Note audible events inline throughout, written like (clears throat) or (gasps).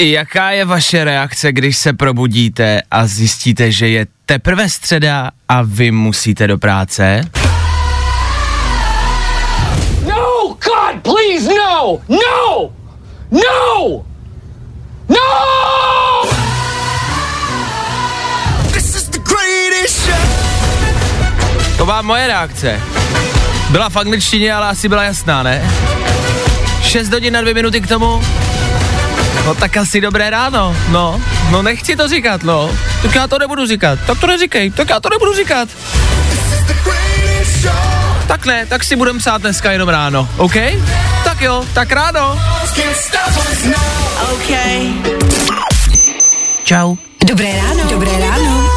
Jaká je vaše reakce, když se probudíte a zjistíte, že je teprve středa a vy musíte do práce? No! God, please, no! No! No! No! To byla moje reakce. Byla v angličtině, ale asi byla jasná, ne? 6 hodin na dvě minuty k tomu? No tak asi dobré ráno, no. No nechci to říkat, no. Tak já to nebudu říkat. Tak to neříkej, tak já to nebudu říkat. Tak ne, tak si budem psát dneska jenom ráno, OK? Tak jo, tak ráno. Okay. Čau. Dobré ráno. Dobré ráno.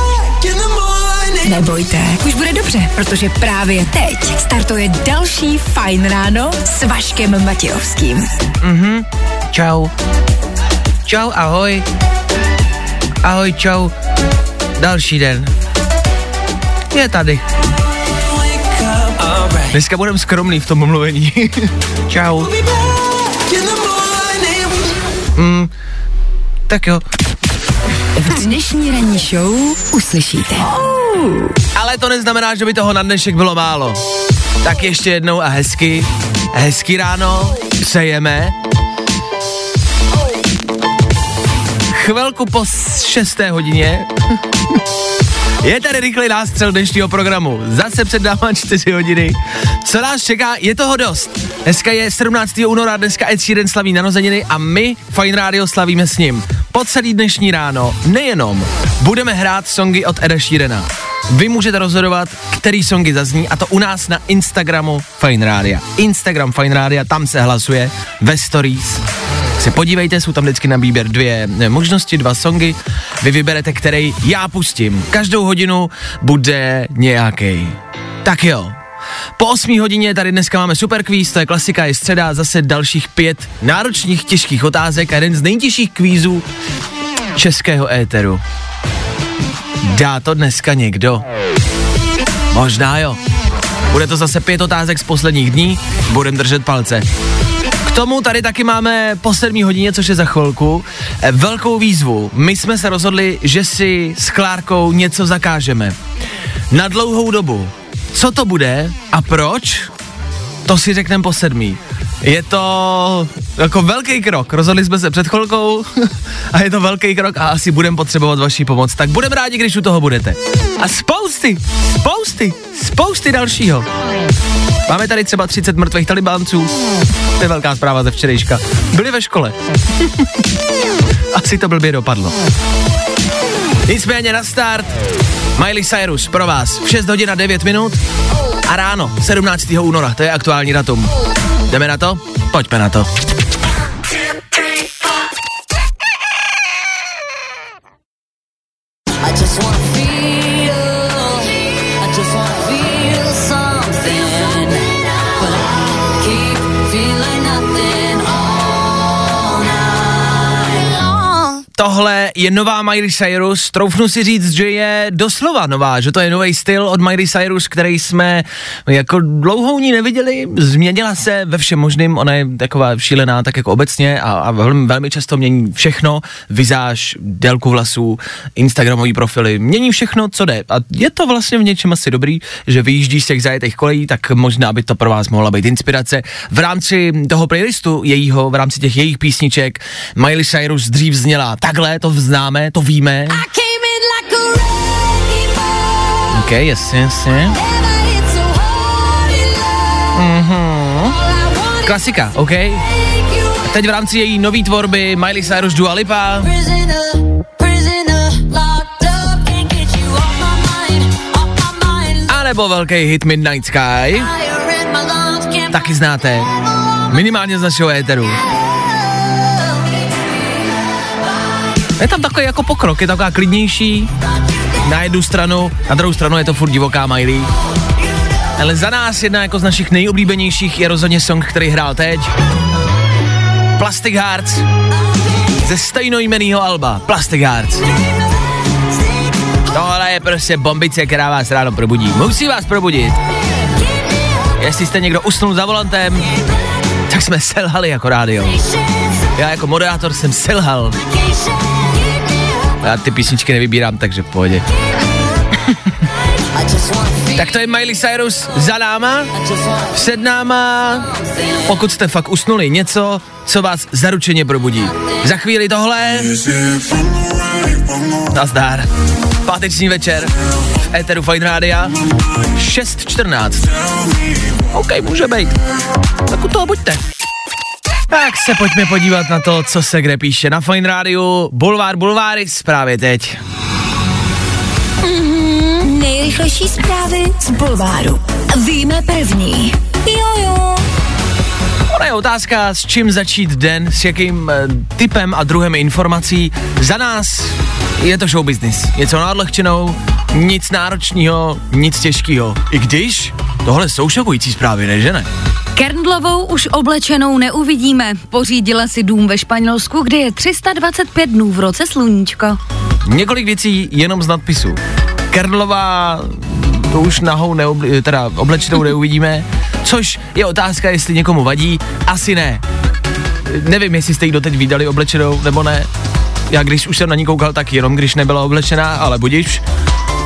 Nebojte, už bude dobře, protože právě teď startuje další Fajn ráno s Vaškem Matějovským. Čau. Čau, ahoj. Ahoj, čau. Další den. Je tady. Dneska budem skromný v tom mluvení. (laughs) čau. Mm, tak jo. V dnešní ranní show uslyšíte. Ale to neznamená, že by toho na dnešek bylo málo. Tak ještě jednou a hezky, hezky ráno, přejeme. Chvilku po s- šesté hodině je tady rychlý nástřel dnešního programu. Zase před náma 4 hodiny. Co nás čeká, je toho dost. Dneska je 17. února, dneska Ed Sheeran slaví narozeniny a my, Fine Radio, slavíme s ním. Po celý dnešní ráno, nejenom, budeme hrát songy od Eda Sheerana. Vy můžete rozhodovat, který songy zazní a to u nás na Instagramu Fine Radio. Instagram Fine Radio, tam se hlasuje ve stories se podívejte, jsou tam vždycky na výběr dvě možnosti, dva songy. Vy vyberete, který já pustím. Každou hodinu bude nějaký. Tak jo. Po 8 hodině tady dneska máme super kvíz, to je klasika, je středa, zase dalších pět náročných těžkých otázek a jeden z nejtěžších kvízů českého éteru. Dá to dneska někdo? Možná jo. Bude to zase pět otázek z posledních dní, budem držet palce. Tomu tady taky máme po 7 hodině, což je za chvilku, eh, velkou výzvu. My jsme se rozhodli, že si s Klárkou něco zakážeme. Na dlouhou dobu. Co to bude a proč? To si řekneme po sedmí. Je to jako velký krok. Rozhodli jsme se před chvilkou (laughs) a je to velký krok a asi budeme potřebovat vaši pomoc. Tak budeme rádi, když u toho budete. A spousty, spousty, spousty dalšího. Máme tady třeba 30 mrtvých talibánců. To je velká zpráva ze včerejška. Byli ve škole. (laughs) Asi to blbě dopadlo. Nicméně na start Miley Cyrus pro vás v 6 hodin a 9 minut a ráno 17. února, to je aktuální datum. Jdeme na to? Pojďme na to. Tohle je nová Miley Cyrus, troufnu si říct, že je doslova nová, že to je nový styl od Miley Cyrus, který jsme jako dlouho u ní neviděli, změnila se ve všem možným, ona je taková šílená tak jako obecně a, a velmi, velmi často mění všechno, vizáž, délku vlasů, Instagramový profily, mění všechno, co jde. A je to vlastně v něčem asi dobrý, že vyjíždí z těch zajetých kolejí, tak možná by to pro vás mohla být inspirace. V rámci toho playlistu jejího, v rámci těch jejich písniček, Miley Cyrus dřív zněla takhle, to známe, to víme. A OK, jasně, jasně. I wanted Klasika, OK. you Teď v rámci její nový tvorby Miley Cyrus Dua Lipa, mind. anebo velký hit Midnight Sky, taky znáte. Minimálně z našeho éteru. Je tam takový jako pokrok, je taková klidnější, na jednu stranu, na druhou stranu je to furt divoká Miley. Ale za nás jedna jako z našich nejoblíbenějších je rozhodně song, který hrál teď. Plastic Hearts ze stejnojmenýho alba Plastic Hearts. Tohle je prostě bombice, která vás ráno probudí. Musí vás probudit. Jestli jste někdo usnul za volantem, tak jsme selhali jako rádio. Já jako moderátor jsem selhal. Já ty písničky nevybírám, takže pohodě. (laughs) tak to je Miley Cyrus za náma, před náma, pokud jste fakt usnuli, něco, co vás zaručeně probudí. Za chvíli tohle. Nazdar. Páteční večer v Eteru Fine Rádia 6.14. OK, může být. Tak u toho buďte. Tak se pojďme podívat na to, co se kde píše na Fine Rádiu. Bulvár, bulváry, právě teď. Nejrychlejší zprávy z Bulváru. Víme první. Jojo. Ona je otázka, s čím začít den, s jakým eh, typem a druhem informací. Za nás je to show business. Něco na odlehčenou, nic náročného, nic těžkého. I když tohle jsou šokující zprávy, ne, že ne? Kerndlovou už oblečenou neuvidíme. Pořídila si dům ve Španělsku, kde je 325 dnů v roce sluníčko. Několik věcí jenom z nadpisu. Kernlová to už nahou neobli, teda oblečenou neuvidíme, což je otázka, jestli někomu vadí, asi ne. Nevím, jestli jste ji doteď viděli oblečenou, nebo ne. Já když už jsem na ní koukal, tak jenom když nebyla oblečená, ale budiš.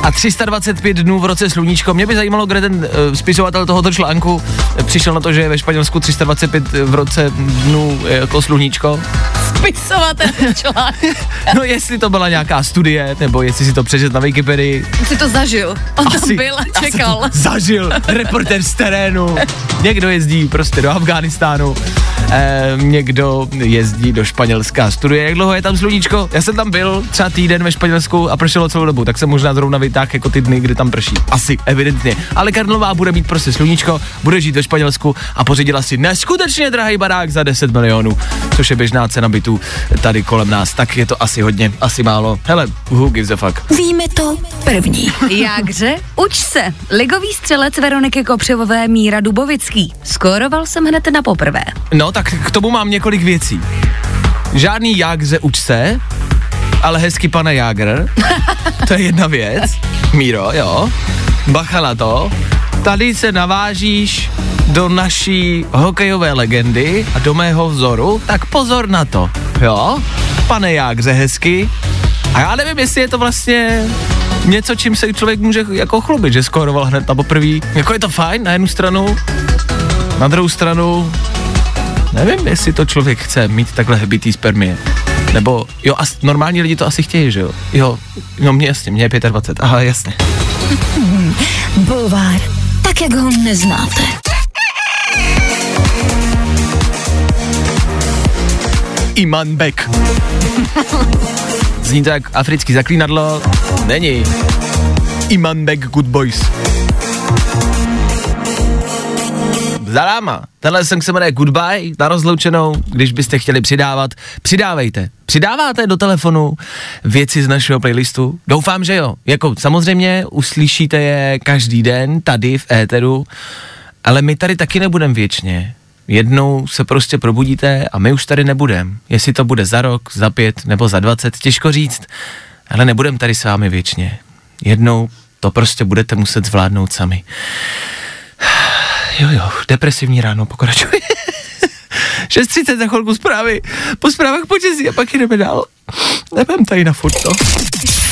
A 325 dnů v roce sluníčko. Mě by zajímalo, kde ten uh, spisovatel tohoto článku eh, přišel na to, že je ve Španělsku 325 v roce dnů eh, jako sluníčko. Spisovatel článek. (laughs) No jestli to byla nějaká studie, nebo jestli si to přečet na Wikipedii. Si to zažil. On tam byl a asi čekal. to zažil, reporter z terénu. Někdo jezdí prostě do Afghánistánu, eh, někdo jezdí do Španělska a studuje. Jak dlouho je tam sluníčko? Já jsem tam byl třeba týden ve Španělsku a pršelo celou dobu, tak jsem možná zrovna vytáhl jako ty dny, kdy tam prší. Asi, evidentně. Ale Karlová bude mít prostě sluníčko, bude žít ve Španělsku a pořídila si neskutečně drahý barák za 10 milionů, což je běžná cena bytů tady kolem nás. Tak je to asi hodně, asi málo. Hele, who gives a fuck? Víme to první. Jakže? Uč se. Ligový střelec Veroniky Kopřivové Míra Dubovický. Skóroval jsem hned na poprvé. No, tak k tomu mám několik věcí. Žádný Jágře uč se, ale hezky pane Jágr. To je jedna věc. Míro, jo. Bacha na to. Tady se navážíš do naší hokejové legendy a do mého vzoru, tak pozor na to, jo? Pane Jágře, hezky. A já nevím, jestli je to vlastně něco, čím se člověk může jako chlubit, že skóroval hned na poprvé. Jako je to fajn na jednu stranu, na druhou stranu Nevím, jestli to člověk chce mít takhle hebitý spermie. Nebo, jo, as, normální lidi to asi chtějí, že jo? Jo, no mě jasně, mě je 25, aha, jasně. (laughs) Bulvár. Tak, jak ho neznáte. Iman Beck. Zní to jak africký zaklínadlo. Není. Iman Beck Good Boys. Za náma. Tenhle song se jmenuje Goodbye, na rozloučenou, když byste chtěli přidávat, přidávejte. Přidáváte do telefonu věci z našeho playlistu? Doufám, že jo. Jako samozřejmě uslyšíte je každý den tady v éteru, ale my tady taky nebudeme věčně. Jednou se prostě probudíte a my už tady nebudeme. Jestli to bude za rok, za pět nebo za dvacet, těžko říct, ale nebudeme tady s vámi věčně. Jednou to prostě budete muset zvládnout sami. Jo, jo, depresivní ráno pokračuje. (laughs) 6.30 za chvilku zprávy, po zprávách počasí a pak jdeme dál. Nebudem tady na furt to.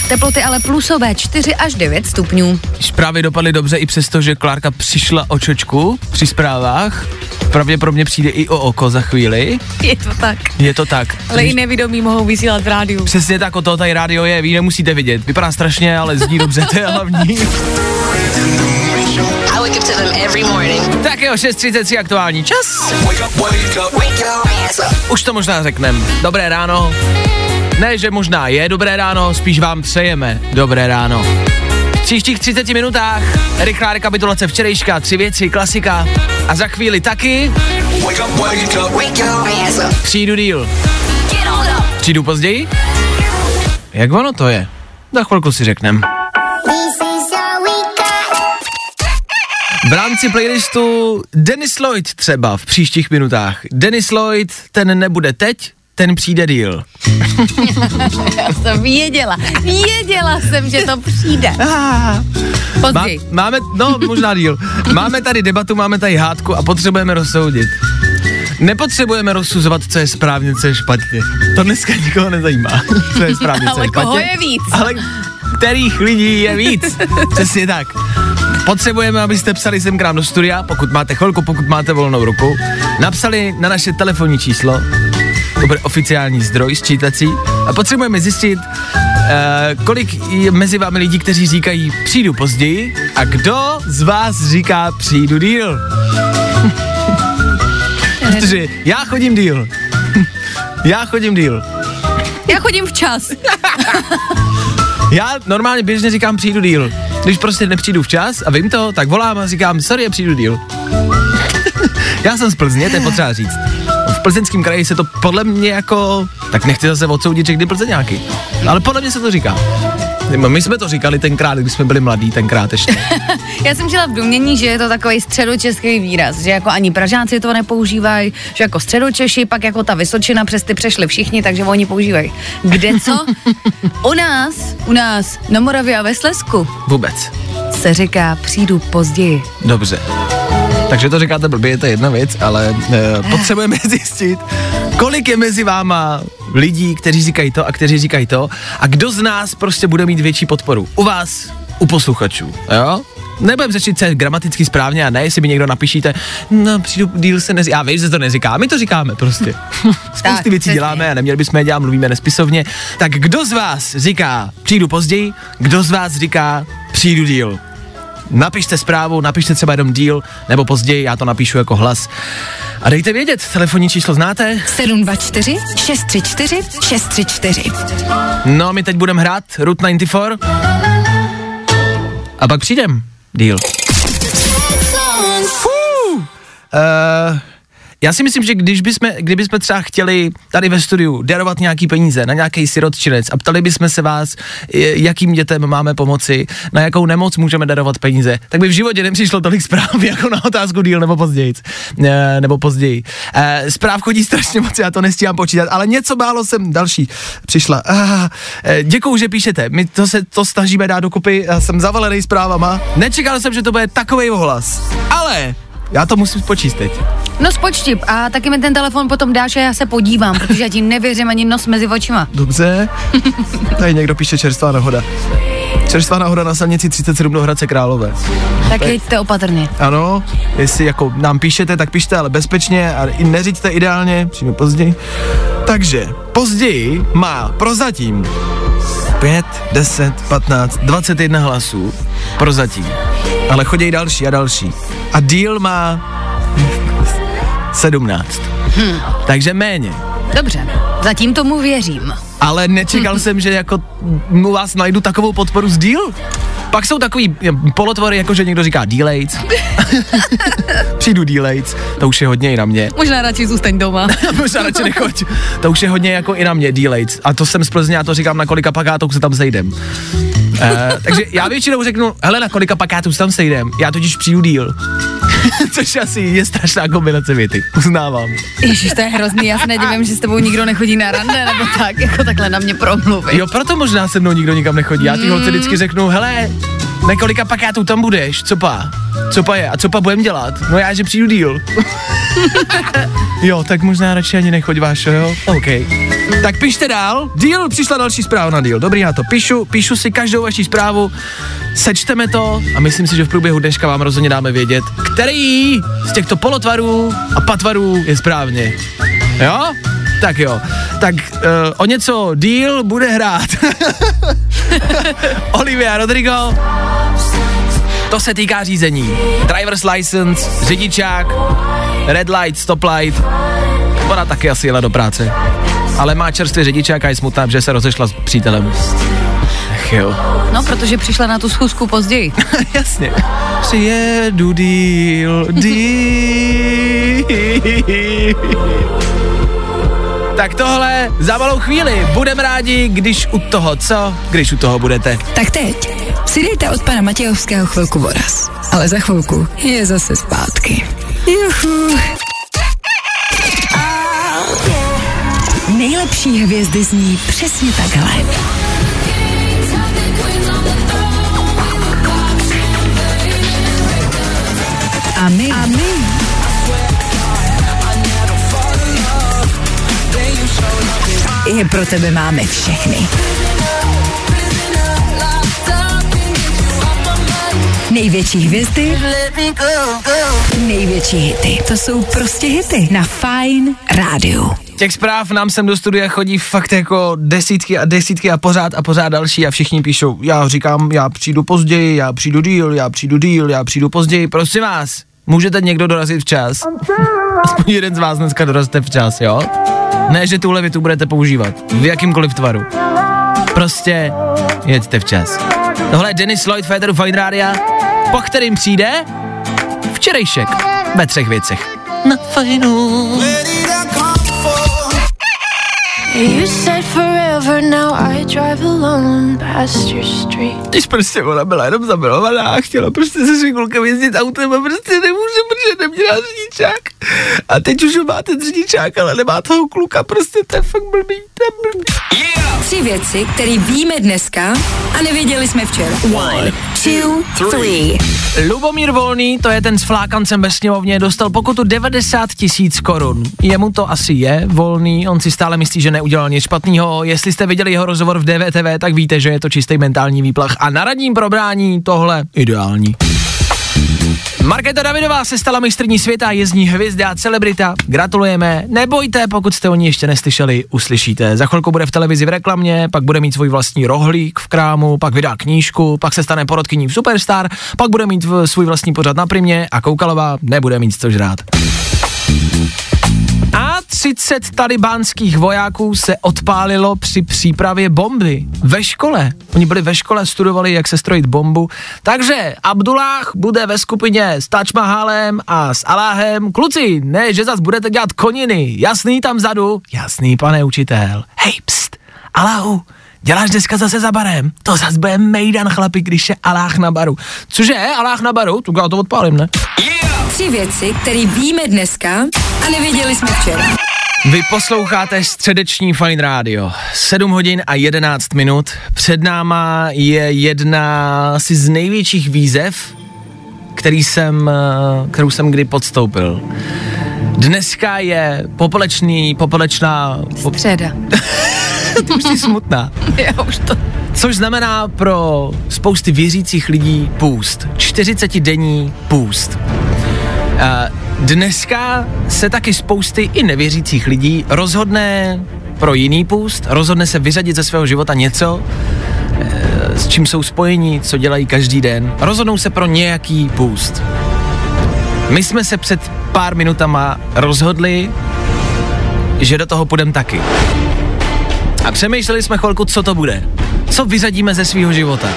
Teploty ale plusové 4 až 9 stupňů. Zprávy dopadly dobře i přesto, že Klárka přišla o čočku při zprávách. Pravděpodobně přijde i o oko za chvíli. Je to tak. Je to tak. Ale i nevědomí mohou vysílat v rádiu. Přesně tak, o toho tady rádio je, vy nemusíte vidět. Vypadá strašně, ale zní dobře, to je hlavní. (laughs) I wake up to them every morning. tak jo, 6.33 aktuální čas. Wake up. Už to možná řeknem. Dobré ráno. Ne, že možná je dobré ráno, spíš vám přejeme dobré ráno. V příštích 30 minutách rychlá rekapitulace včerejška, tři věci, klasika a za chvíli taky Wake up. přijdu díl. Přijdu později? Jak ono to je? Za chvilku si řeknem. V rámci playlistu Dennis Lloyd třeba v příštích minutách. Dennis Lloyd, ten nebude teď, ten přijde díl. (laughs) Já jsem věděla, věděla jsem, že to přijde. Má, máme, no možná díl. Máme tady debatu, máme tady hádku a potřebujeme rozsoudit. Nepotřebujeme rozsuzovat, co je správně, co je špatně. To dneska nikoho nezajímá, co je správně, co Ale je koho špatně. je víc? Ale kterých lidí je víc. Přesně tak. Potřebujeme, abyste psali sem k nám do studia, pokud máte chvilku, pokud máte volnou ruku. Napsali na naše telefonní číslo, to bude oficiální zdroj sčítací, a potřebujeme zjistit, uh, kolik je mezi vámi lidí, kteří říkají přijdu později a kdo z vás říká přijdu díl. (laughs) Protože já chodím díl. (laughs) Já chodím díl. Já chodím včas. (laughs) Já normálně běžně říkám přijdu díl. Když prostě nepřijdu včas a vím to, tak volám a říkám, sorry, přijdu díl. (laughs) Já jsem z Plzně, to je potřeba říct. V plzeňském kraji se to podle mě jako, tak nechci zase odsoudit všechny plzeňáky, ale podle mě se to říká. My jsme to říkali tenkrát, když jsme byli mladí, tenkrát ještě. (laughs) Já jsem žila v domění, že je to takový středočeský výraz, že jako ani Pražáci to nepoužívají, že jako středočeši, pak jako ta Vysočina přes ty přešli všichni, takže oni používají. Kde co? (laughs) U nás, u nás na Moravě a ve Slesku Vůbec. se říká přijdu později. Dobře. Takže to říkáte blbě, to je jedna věc, ale e, potřebujeme (laughs) zjistit, kolik je mezi váma lidí, kteří říkají to a kteří říkají to a kdo z nás prostě bude mít větší podporu. U vás, u posluchačů, jo? Nebudem řešit, co je gramaticky správně a ne, jestli mi někdo napíšíte, no přijdu, díl se neříká, já vím, že se to neříká, my to říkáme prostě. (laughs) Spousty Tak, věcí přesně. děláme a neměli bychom je dělat, mluvíme nespisovně. Tak kdo z vás říká, přijdu později, kdo z vás říká, přijdu díl? Napište zprávu, napište třeba jenom díl, nebo později, já to napíšu jako hlas. A dejte vědět, telefonní číslo znáte? 724 634 634. No, my teď budeme hrát Route 94. A pak přijdem. Díl. Uh, já si myslím, že když bychom, kdybychom třeba chtěli tady ve studiu darovat nějaký peníze na nějaký sirotčinec a ptali bychom se vás, jakým dětem máme pomoci, na jakou nemoc můžeme darovat peníze, tak by v životě nepřišlo tolik zpráv (laughs) jako na otázku díl nebo později. Eh, nebo později. Eh, zpráv chodí strašně moc, já to nestíhám počítat, ale něco málo jsem další přišla. Ah, eh, děkuju, že píšete, my to se to snažíme dát dokupy, já jsem zavalený zprávama. Nečekal jsem, že to bude takový ohlas, ale já to musím spočíst teď. No spočti a taky mi ten telefon potom dáš a já se podívám, protože já ti nevěřím ani nos mezi očima. Dobře. Tady někdo píše čerstvá náhoda. Čerstvá náhoda na silnici 37 do Hradce Králové. Tak jeďte opatrně. Ano, jestli jako nám píšete, tak pište, ale bezpečně a i neříďte ideálně, přijme později. Takže, později má prozatím 5, 10, 15, 21 hlasů. Prozatím. Ale chodí další a další. A díl má 17. Takže méně. Dobře, zatím tomu věřím. Ale nečekal (laughs) jsem, že jako u vás najdu takovou podporu z díl. Pak jsou takový polotvory, jako že někdo říká delays. (laughs) Přijdu delays, to už je hodně i na mě. Možná radši zůstaň doma. (laughs) Možná radši nechoď. To už je hodně jako i na mě delays. A to jsem z Plzně, já to říkám na kolika pakátů se tam sejdem. Uh, takže já většinou řeknu, hele, na kolika pakátů se tam sejdem, já totiž přijdu díl. (laughs) Což asi je strašná kombinace věty, uznávám. Ježíš, to je hrozný, já se nedivím, že s tebou nikdo nechodí na rande, nebo tak, jako takhle na mě promluvit. Jo, proto možná se mnou nikdo nikam nechodí. Já ty holce vždycky řeknu, hele, na kolika pakátů tam budeš, co pa? Co pa je? A co pa budem dělat? No já, že přijdu díl. (laughs) jo, tak možná radši ani nechoď váš, jo? OK. Tak pište dál. Díl, přišla další zpráva na díl. Dobrý, já to píšu, píšu si každou vaši zprávu, sečteme to a myslím si, že v průběhu dneška vám rozhodně dáme vědět, který z těchto polotvarů a patvarů je správně. Jo? Tak jo. Tak uh, o něco díl bude hrát. (laughs) Olivia Rodrigo. To se týká řízení. Driver's license, řidičák, red light, stop light. Ona taky asi jela do práce. Ale má čerstvý řidičák a je smutná, že se rozešla s přítelem. Ach jo. No, protože přišla na tu schůzku později. (laughs) Jasně. Přijedu díl, díl. Tak tohle za malou chvíli. Budeme rádi, když u toho, co? Když u toho budete. Tak teď si dejte od pana Matějovského chvilku voraz. Ale za chvilku je zase zpátky. Juhu. Nejlepší hvězdy zní přesně takhle. A my, a my je pro tebe máme všechny. Největší hvězdy, největší hity. To jsou prostě hity na Fine Rádiu. Těch zpráv nám sem do studia chodí fakt jako desítky a desítky a pořád a pořád další a všichni píšou, já říkám, já přijdu později, já přijdu díl, já přijdu díl, já přijdu později, prosím vás, můžete někdo dorazit včas? Aspoň jeden z vás dneska dorazíte včas, jo? Ne, že tuhle větu budete používat v jakýmkoliv tvaru. Prostě jeďte včas. Tohle je Dennis Lloyd Federu Fine Rádia, po kterým přijde včerejšek ve třech věcech. Na fajnu. You said forever, now I drive alone past your street. Když prostě ona byla jenom zamilovaná a chtěla prostě se svým klukem jezdit autem a prostě nemůže, protože neměla řidičák. A teď už máte řidičák, ale nemá toho kluka, prostě to je fakt blbý, to je blbý. Tři věci, které víme dneska a nevěděli jsme včera. One, two, three. Lubomír Volný, to je ten s flákancem ve sněmovně, dostal pokutu 90 tisíc korun. Jemu to asi je volný, on si stále myslí, že neudělal nic špatného. Jestli jste viděli jeho rozhovor v DVTV, tak víte, že je to čistý mentální výplach. A na radním probrání tohle ideální. Markéta Davidová se stala mistrní světa, je z ní hvězda a celebrita. Gratulujeme, nebojte, pokud jste o ní ještě neslyšeli, uslyšíte. Za chvilku bude v televizi v reklamě, pak bude mít svůj vlastní rohlík v krámu, pak vydá knížku, pak se stane porodkyní v Superstar, pak bude mít svůj vlastní pořad na primě a Koukalová nebude mít co žrát. A 30 talibánských vojáků se odpálilo při přípravě bomby ve škole. Oni byli ve škole, studovali, jak se strojit bombu. Takže Abdullah bude ve skupině s Taj Mahalem a s Aláhem. Kluci, ne, že zas budete dělat koniny. Jasný tam vzadu? Jasný, pane učitel. Hej, pst, Aláhu, děláš dneska zase za barem? To zas bude mejdan chlapi, když je Aláh na baru. Cože, Aláh na baru? Tu já to odpálím, ne? Tři věci, které víme dneska a nevěděli jsme včera. Vy posloucháte středeční Fine Radio. 7 hodin a 11 minut. Před náma je jedna asi z největších výzev, který jsem, kterou jsem kdy podstoupil. Dneska je popolečný, popolečná, pop, Středa. (laughs) ty už jsi smutná. (laughs) Já už to... Což znamená pro spousty věřících lidí půst. 40-denní půst. Dneska se taky spousty i nevěřících lidí rozhodne pro jiný půst, rozhodne se vyřadit ze svého života něco, eh, s čím jsou spojení, co dělají každý den. Rozhodnou se pro nějaký půst. My jsme se před pár minutama rozhodli, že do toho půjdeme taky. A přemýšleli jsme chvilku, co to bude. Co vyřadíme ze svého života.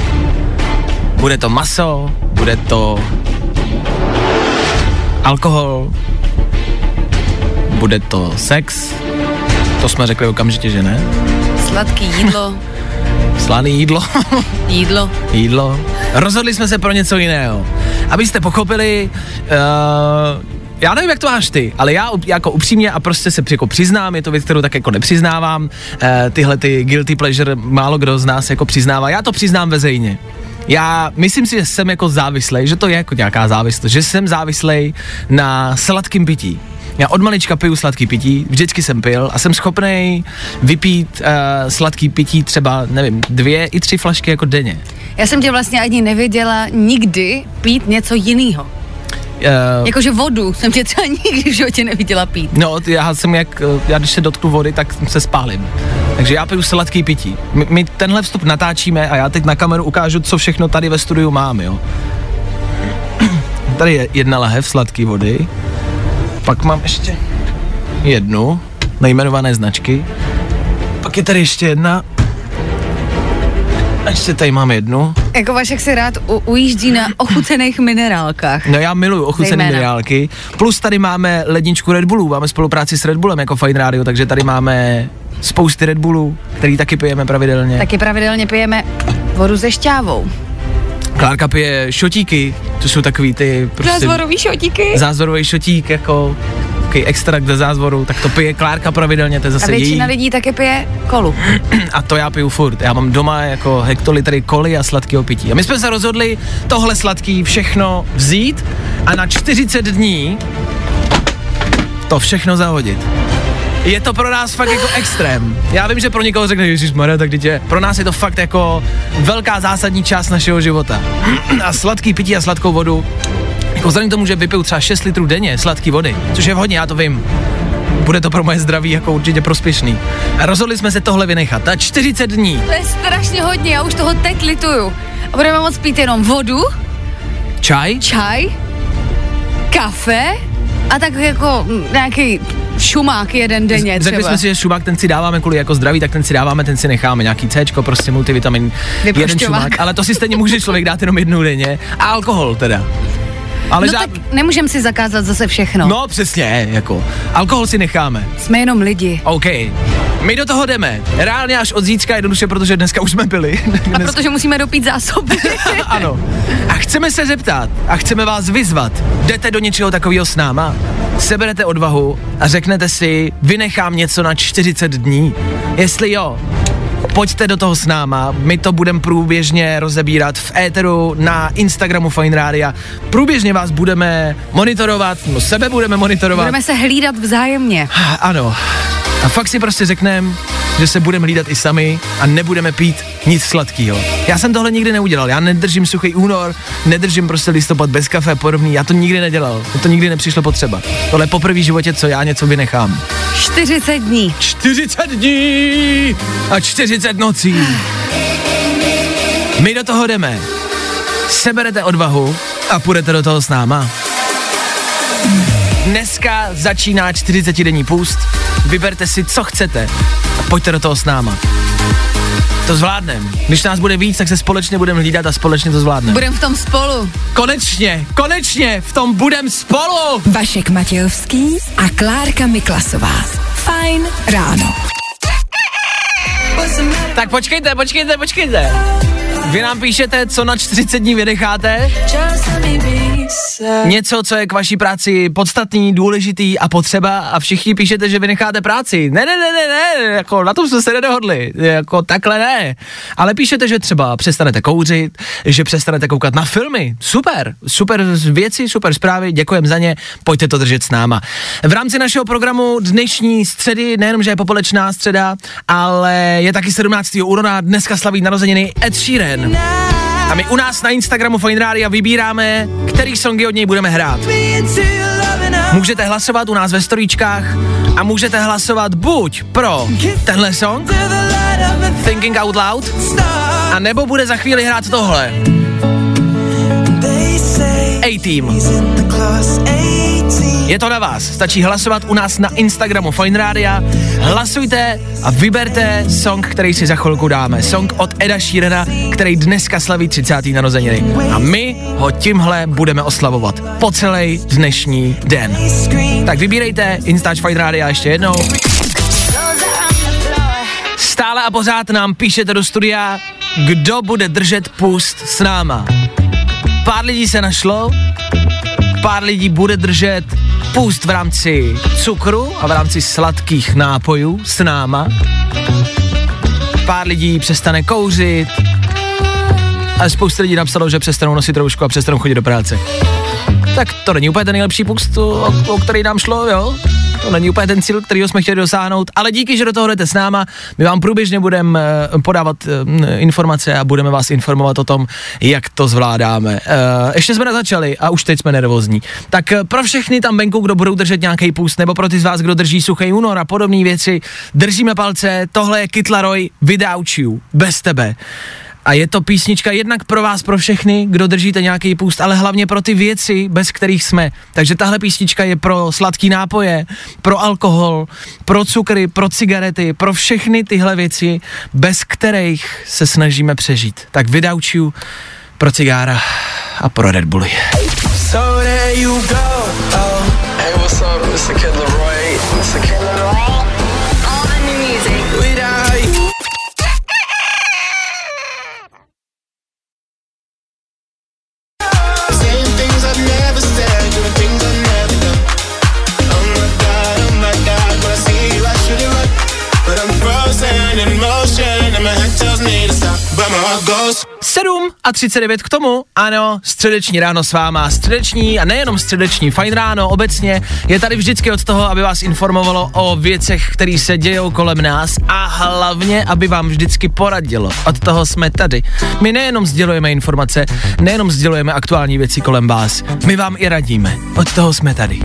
Bude to maso, bude to alkohol, bude to sex, to jsme řekli okamžitě, že ne. Sladký jídlo, (laughs) Slaný jídlo, (laughs) jídlo. jídlo. Rozhodli jsme se pro něco jiného. Abyste pochopili, uh, já nevím, jak to máš ty, ale já jako upřímně a prostě se jako přiznám, je to věc, kterou tak jako nepřiznávám, uh, tyhle ty guilty pleasure málo kdo z nás jako přiznává, já to přiznám veřejně. Já myslím si, že jsem jako závislej, že to je jako nějaká závislost, že jsem závislej na sladkým pití. Já od malička piju sladký pití, vždycky jsem pil a jsem schopný vypít uh, sladký pití třeba, nevím, dvě i tři flašky jako denně. Já jsem tě vlastně ani nevěděla nikdy pít něco jiného. Uh, Jakože vodu jsem tě třeba nikdy v životě neviděla pít. No, já jsem jak, eh, já když se dotknu vody, tak se spálím. Takže já piju sladký pití. My, my tenhle vstup natáčíme a já teď na kameru ukážu, co všechno tady ve studiu mám, jo. Tady je jedna lahev sladké vody, pak mám ještě jednu nejmenované značky, pak je tady ještě jedna Ještě tady mám jednu. Jako Vašek si rád u, ujíždí na ochucených minerálkách. No já miluju ochucené Zejména. minerálky. Plus tady máme ledničku Red Bullu, máme spolupráci s Red Bullem jako Fine Radio, takže tady máme spousty Red Bullů, který taky pijeme pravidelně. Taky pravidelně pijeme vodu se šťávou. Klárka pije šotíky, to jsou takový ty prostě Zázvorový šotíky. zázvorový šotík, jako takový extrakt ze zázvoru, tak to pije Klárka pravidelně, to je A zase její. většina lidí taky pije kolu. (clears throat) A to já piju furt. Já mám doma jako hektolitry koly a sladkého pití. A my jsme se rozhodli tohle sladký všechno vzít a na 40 dní to všechno zahodit. Je to pro nás fakt jako extrém. Já vím, že pro někoho řekne, Ježíš Maria, tak dítě. Pro nás je to fakt jako velká zásadní část našeho života. A sladký pití a sladkou vodu. Jako vzhledem k tomu, že vypiju třeba 6 litrů denně sladké vody, což je hodně, já to vím. Bude to pro moje zdraví jako určitě prospěšný. A rozhodli jsme se tohle vynechat. Na 40 dní. To je strašně hodně, já už toho teď lituju. A budeme moc pít jenom vodu, Čaj? čaj, kafe a tak jako nějaký šumák jeden denně Řekli třeba. jsme si, že šumák ten si dáváme kvůli jako zdraví, tak ten si dáváme, ten si necháme. Nějaký C, prostě multivitamin, jeden šumák, ale to si stejně může člověk dát jenom jednou denně. A alkohol teda. Ale No žád... tak nemůžeme si zakázat zase všechno. No přesně, jako. Alkohol si necháme. Jsme jenom lidi. OK. My do toho jdeme. Reálně až od zítřka jednoduše, protože dneska už jsme byli. A protože musíme dopít zásoby. (laughs) ano. A chceme se zeptat a chceme vás vyzvat. Jdete do něčeho takového s náma? Seberete odvahu a řeknete si, vynechám něco na 40 dní. Jestli jo, pojďte do toho s náma, my to budeme průběžně rozebírat v éteru na Instagramu Fine Rádia. Průběžně vás budeme monitorovat, no sebe budeme monitorovat. Budeme se hlídat vzájemně. Ano. A fakt si prostě řekneme, že se budeme hlídat i sami a nebudeme pít nic sladkého. Já jsem tohle nikdy neudělal. Já nedržím suchý únor, nedržím prostě listopad bez kafe a podobný. Já to nikdy nedělal. Mně to nikdy nepřišlo potřeba. Tohle je poprvé v životě, co já něco vynechám. 40 dní. 40 dní a 40 nocí. My do toho jdeme. Seberete odvahu a půjdete do toho s náma. Dneska začíná 40 denní půst. Vyberte si, co chcete pojďte do toho s náma. To zvládnem. Když nás bude víc, tak se společně budeme hlídat a společně to zvládneme. Budeme v tom spolu. Konečně, konečně, v tom budem spolu! Vašek Matějovský a Klárka Miklasová. Fajn ráno. Tak počkejte, počkejte, počkejte. Vy nám píšete, co na 40 dní vynecháte? Něco, co je k vaší práci podstatný, důležitý a potřeba a všichni píšete, že vynecháte práci. Ne, ne, ne, ne, ne, jako na tom jsme se nedohodli, jako takhle ne. Ale píšete, že třeba přestanete kouřit, že přestanete koukat na filmy. Super, super věci, super zprávy, děkujem za ně, pojďte to držet s náma. V rámci našeho programu dnešní středy, nejenom, že je popolečná středa, ale je taky 17. února, dneska slaví narozeniny Ed Sheeran. A my u nás na Instagramu Fine Radio vybíráme, který songy od něj budeme hrát. Můžete hlasovat u nás ve storíčkách a můžete hlasovat buď pro tenhle song, Thinking Out Loud, a nebo bude za chvíli hrát tohle. A-Team. Je to na vás, stačí hlasovat u nás na Instagramu Fine Radio. Hlasujte a vyberte song, který si za chvilku dáme. Song od Eda Sheerana, který dneska slaví 30. narozeniny. A my ho tímhle budeme oslavovat po celý dnešní den. Tak vybírejte Instač Fine Radio ještě jednou. Stále a pořád nám píšete do studia, kdo bude držet pust s náma. Pár lidí se našlo, pár lidí bude držet půst v rámci cukru a v rámci sladkých nápojů s náma. Pár lidí přestane kouřit a spousta lidí napsalo, že přestanou nosit roušku a přestanou chodit do práce. Tak to není úplně ten nejlepší půst, o, o který nám šlo, jo? To není úplně ten cíl, který jsme chtěli dosáhnout, ale díky, že do toho jdete s náma, my vám průběžně budeme uh, podávat uh, informace a budeme vás informovat o tom, jak to zvládáme. Uh, ještě jsme nezačali a už teď jsme nervózní. Tak pro všechny tam venku, kdo budou držet nějaký půst, nebo pro ty z vás, kdo drží suchý únor a podobné věci, držíme palce, tohle je Kytlaroj, without you, bez tebe. A je to písnička jednak pro vás, pro všechny, kdo držíte nějaký půst, ale hlavně pro ty věci, bez kterých jsme. Takže tahle písnička je pro sladký nápoje, pro alkohol, pro cukry, pro cigarety, pro všechny tyhle věci, bez kterých se snažíme přežít. Tak vydaučuju pro cigára a pro Red Bulli. So there you go. Oh. Hey, what's up? Mr. Kid Leroy. A 39 k tomu, ano, středeční ráno s váma, středeční a nejenom středeční, fajn ráno obecně je tady vždycky od toho, aby vás informovalo o věcech, které se dějou kolem nás a hlavně, aby vám vždycky poradilo. Od toho jsme tady. My nejenom sdělujeme informace, nejenom sdělujeme aktuální věci kolem vás, my vám i radíme. Od toho jsme tady.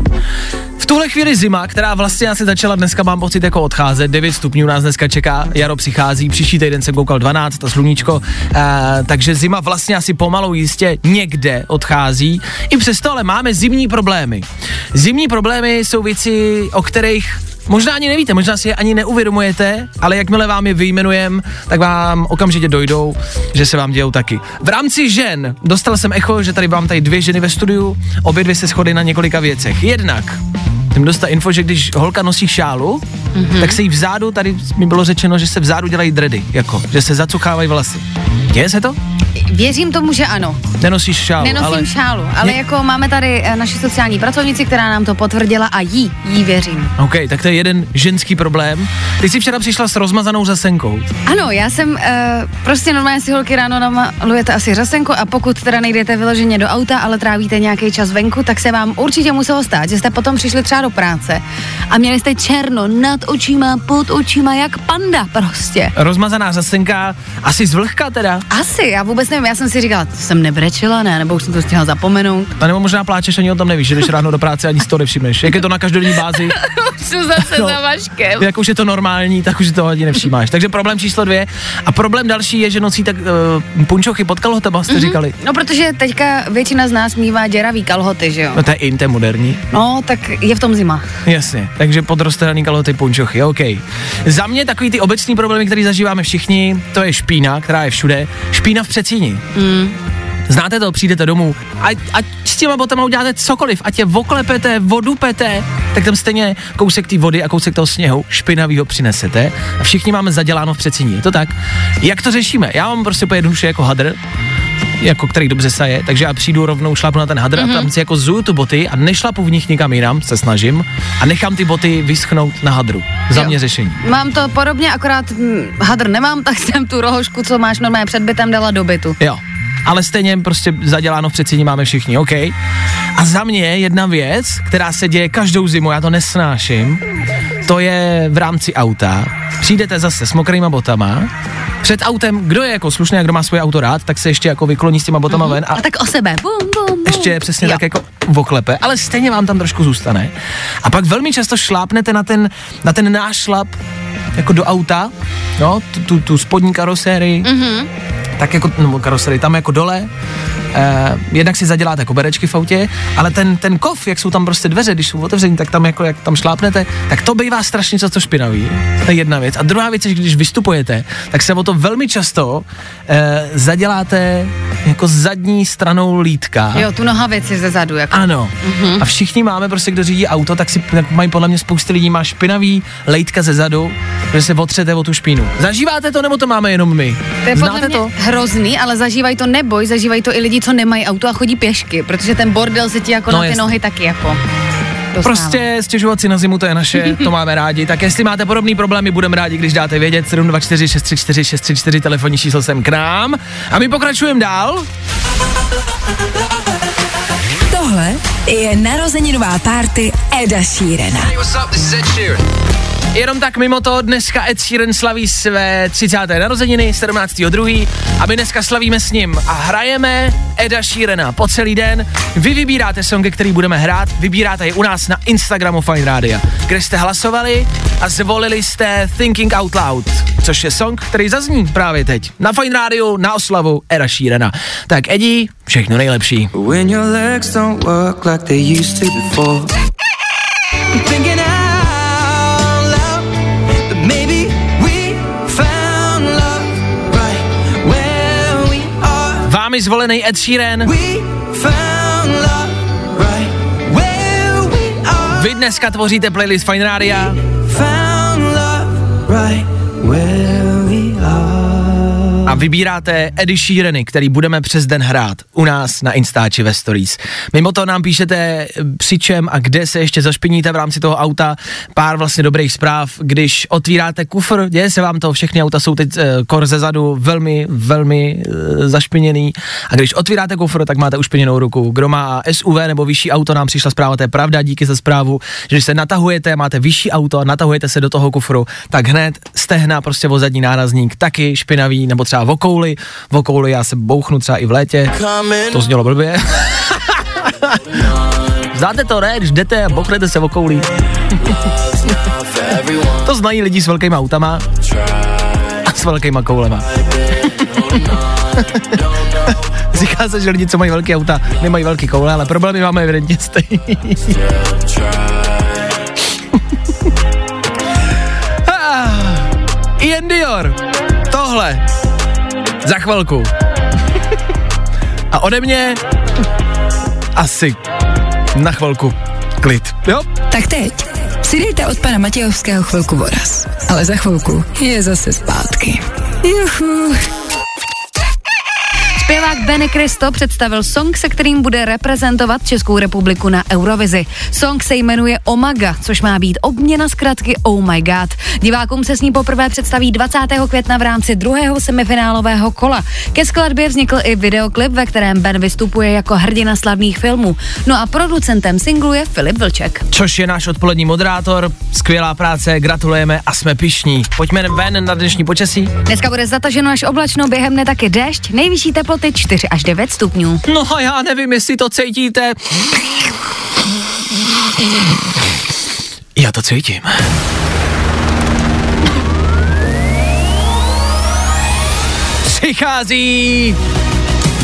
V tuhle chvíli zima, která vlastně asi začala dneska, mám pocit jako odcházet, 9 stupňů nás dneska čeká, jaro přichází, příští týden jsem koukal 12, to sluníčko, eh, takže zima vlastně asi pomalu jistě někde odchází. I přesto ale máme zimní problémy. Zimní problémy jsou věci, o kterých Možná ani nevíte, možná si je ani neuvědomujete, ale jakmile vám je vyjmenujem, tak vám okamžitě dojdou, že se vám dějou taky. V rámci žen dostal jsem echo, že tady mám tady dvě ženy ve studiu, obě dvě se shodly na několika věcech. Jednak jsem dostal info, že když holka nosí šálu, mm-hmm. tak se jí vzadu, tady mi bylo řečeno, že se vzadu dělají dredy, jako, že se zacuchávají vlasy. Děje se to? Věřím tomu, že ano. Nenosíš šálu, Nenosím ale... šálu, ale Ně- jako máme tady eh, naši sociální pracovnici, která nám to potvrdila a jí, jí věřím. OK, tak to je jeden ženský problém. Ty jsi včera přišla s rozmazanou zasenkou. Ano, já jsem uh, prostě normálně si holky ráno namalujete asi řasenku a pokud teda nejdete vyloženě do auta, ale trávíte nějaký čas venku, tak se vám určitě muselo stát, že jste potom přišli třeba do práce a měli jste černo nad očima, pod očima, jak panda prostě. Rozmazaná zasenka, asi z vlhka teda. Asi, já vůbec nevím, já jsem si říkala, to jsem nebrečela, ne, nebo už jsem to stihla zapomenout. A nebo možná pláčeš, ani o tom nevíš, že jdeš ráno do práce ani si to nevšimneš. Jak je to na každodenní bázi, (laughs) Už zase No. za vaškem. jak už je to normální, tak už to ani nevšímáš. Takže problém číslo dvě. A problém další je, že nosí tak uh, punčochy pod kalhotama, jste mm-hmm. říkali. No, protože teďka většina z nás mívá děravý kalhoty, že jo? No to je in, to je moderní. No, tak je v tom zima. Jasně, takže podrosteraný kalhoty, punčochy, OK. Za mě takový ty obecní problémy, které zažíváme všichni, to je špína, která je všude. Špína v přecíni. Mm. Znáte to, přijdete domů, ať, ať s těma botama uděláte cokoliv, ať je oklepete, vodu pete, tak tam stejně kousek té vody a kousek toho sněhu špinavýho přinesete a všichni máme zaděláno v přecíni, je to tak? Jak to řešíme? Já mám prostě jednoduše jako hadr, jako který dobře saje, takže já přijdu rovnou, šlapu na ten hadr mm-hmm. a tam si jako zuju tu boty a nešlapu v nich nikam jinam, se snažím, a nechám ty boty vyschnout na hadru. Za Jo. mě řešení. Mám to podobně, akorát hm, hadr nemám, (laughs) tak jsem tu rohošku, co máš normálně před bytem, dala do bytu. Jo. Ale stejně prostě zaděláno v přecíni máme všichni, OK? A za mě jedna věc, která se děje každou zimu, já to nesnáším, to je v rámci auta. Přijdete zase s mokrýma botama, před autem, kdo je jako slušný a kdo má svoje auto rád, tak se ještě jako vykloní s těma botama ven a A tak o sebe. Bum, bum, bum. ještě přesně Jo. tak jako voklepe, ale stejně vám tam trošku zůstane. A pak velmi často šlápnete na ten, na ten nášlap jako do auta, no, tu, tu, tu spodní karosérii, mm-hmm. Tak jako, nebo karosérii, tam jako dole, Eh, jednak si zaděláte koberečky v autě, ale ten, ten kov, jak jsou tam prostě dveře, když jsou otevření, tak tam jako, jak tam šlápnete, tak to bývá strašně často špinavý. To je jedna věc. A druhá věc je, že když vystupujete, tak se o to velmi často eh, zaděláte jako zadní stranou lítka. Jo, tu nohavici ze zadu, jako. Ano. Mm-hmm. A všichni máme prostě, kdo řídí auto, tak si tak mají podle mě spousty lidí má špinavý lejtka ze zadu, že se otřete o tu špínu. Zažíváte to, nebo to máme jenom my? To je podle Znáte mě to? Hrozný, ale zažívají to neboj, zažívají to i lidi, co nemají auto a chodí pěšky, protože ten bordel se ti jako No na ty nohy taky jako dostává. Prostě stěžovat si na zimu, to je naše, (laughs) to máme rádi. Tak jestli máte podobný problémy, budeme rádi, když dáte vědět 724 634 634 telefonní číslo sem k nám. A my pokračujeme dál. Tohle je narozeninová párty Eda Sheerana. Jenom tak mimo to, dneska Ed Sheeran slaví své 30. narozeniny, 17.2. a my dneska slavíme s ním a hrajeme Eda Sheerana po celý den. Vy vybíráte songy, který budeme hrát, vybíráte je u nás na Instagramu Fine Radio, kde jste hlasovali a zvolili jste Thinking Out Loud, což je song, který zazní právě teď. Na Fine Radio, na oslavu Era Sheerana. Tak Edi, všechno nejlepší. When your legs don't work like they used to before. (laughs) Vámi zvolený Ed Sheeran. Vy dneska tvoříte playlist Fine Radio. Found love right. A vybíráte Edy Sheerany, který budeme přes den hrát u nás na Instači ve Stories. Mimo to nám píšete při čem a kde se ještě zašpiníte v rámci toho auta. Pár vlastně dobrých zpráv, když otvíráte kufr, děje se vám to, všechny auta jsou teď uh, kor ze zadu velmi, velmi uh, zašpiněný a když otvíráte kufr, tak máte ušpiněnou ruku. Kdo má SUV nebo vyšší auto, nám přišla zpráva, to je pravda, díky za zprávu, že když se natahujete, máte vyšší auto a natahujete se do toho kufru, tak hned stehna prostě o zadní nárazník taky špinavý, nebo třeba v okouli, v okouli já se bouchnu třeba i v létě, to znělo blbě. (laughs) Znáte to, ne? Když jdete a bochnete se v okoulí. (laughs) to znají lidi s velkýma autama a s velkýma koulema. (laughs) Říká se, že lidi, co mají velké auta, nemají velké koule, ale problémy máme evidentně stejný. Ah, Ian Dior. Tohle. Za chvilku. A ode mě asi na chvilku klid. Jo? Tak teď si dejte od pana Matějovského chvilku voraz. Ale za chvilku je zase zpátky. Juhu. Zpěvák Benny Kristo představil song, se kterým bude reprezentovat Českou republiku na Eurovizi. Song se jmenuje Omaga, což má být obměna zkratky Oh My God. Divákům se s ní poprvé představí 20. května v rámci druhého semifinálového kola. Ke skladbě vznikl i videoklip, ve kterém Ben vystupuje jako hrdina slavných filmů. No a producentem singlu je Filip Vlček. Což je náš odpolední moderátor. Skvělá práce, gratulujeme a jsme pišní. Pojďme ven na dnešní počasí. Dneska bude zataženo až oblačno, během ne taky déšť, nejvyšší teploty 4 až 9 stupňů. No a já nevím, jestli to cítíte. Já to cítím. Přichází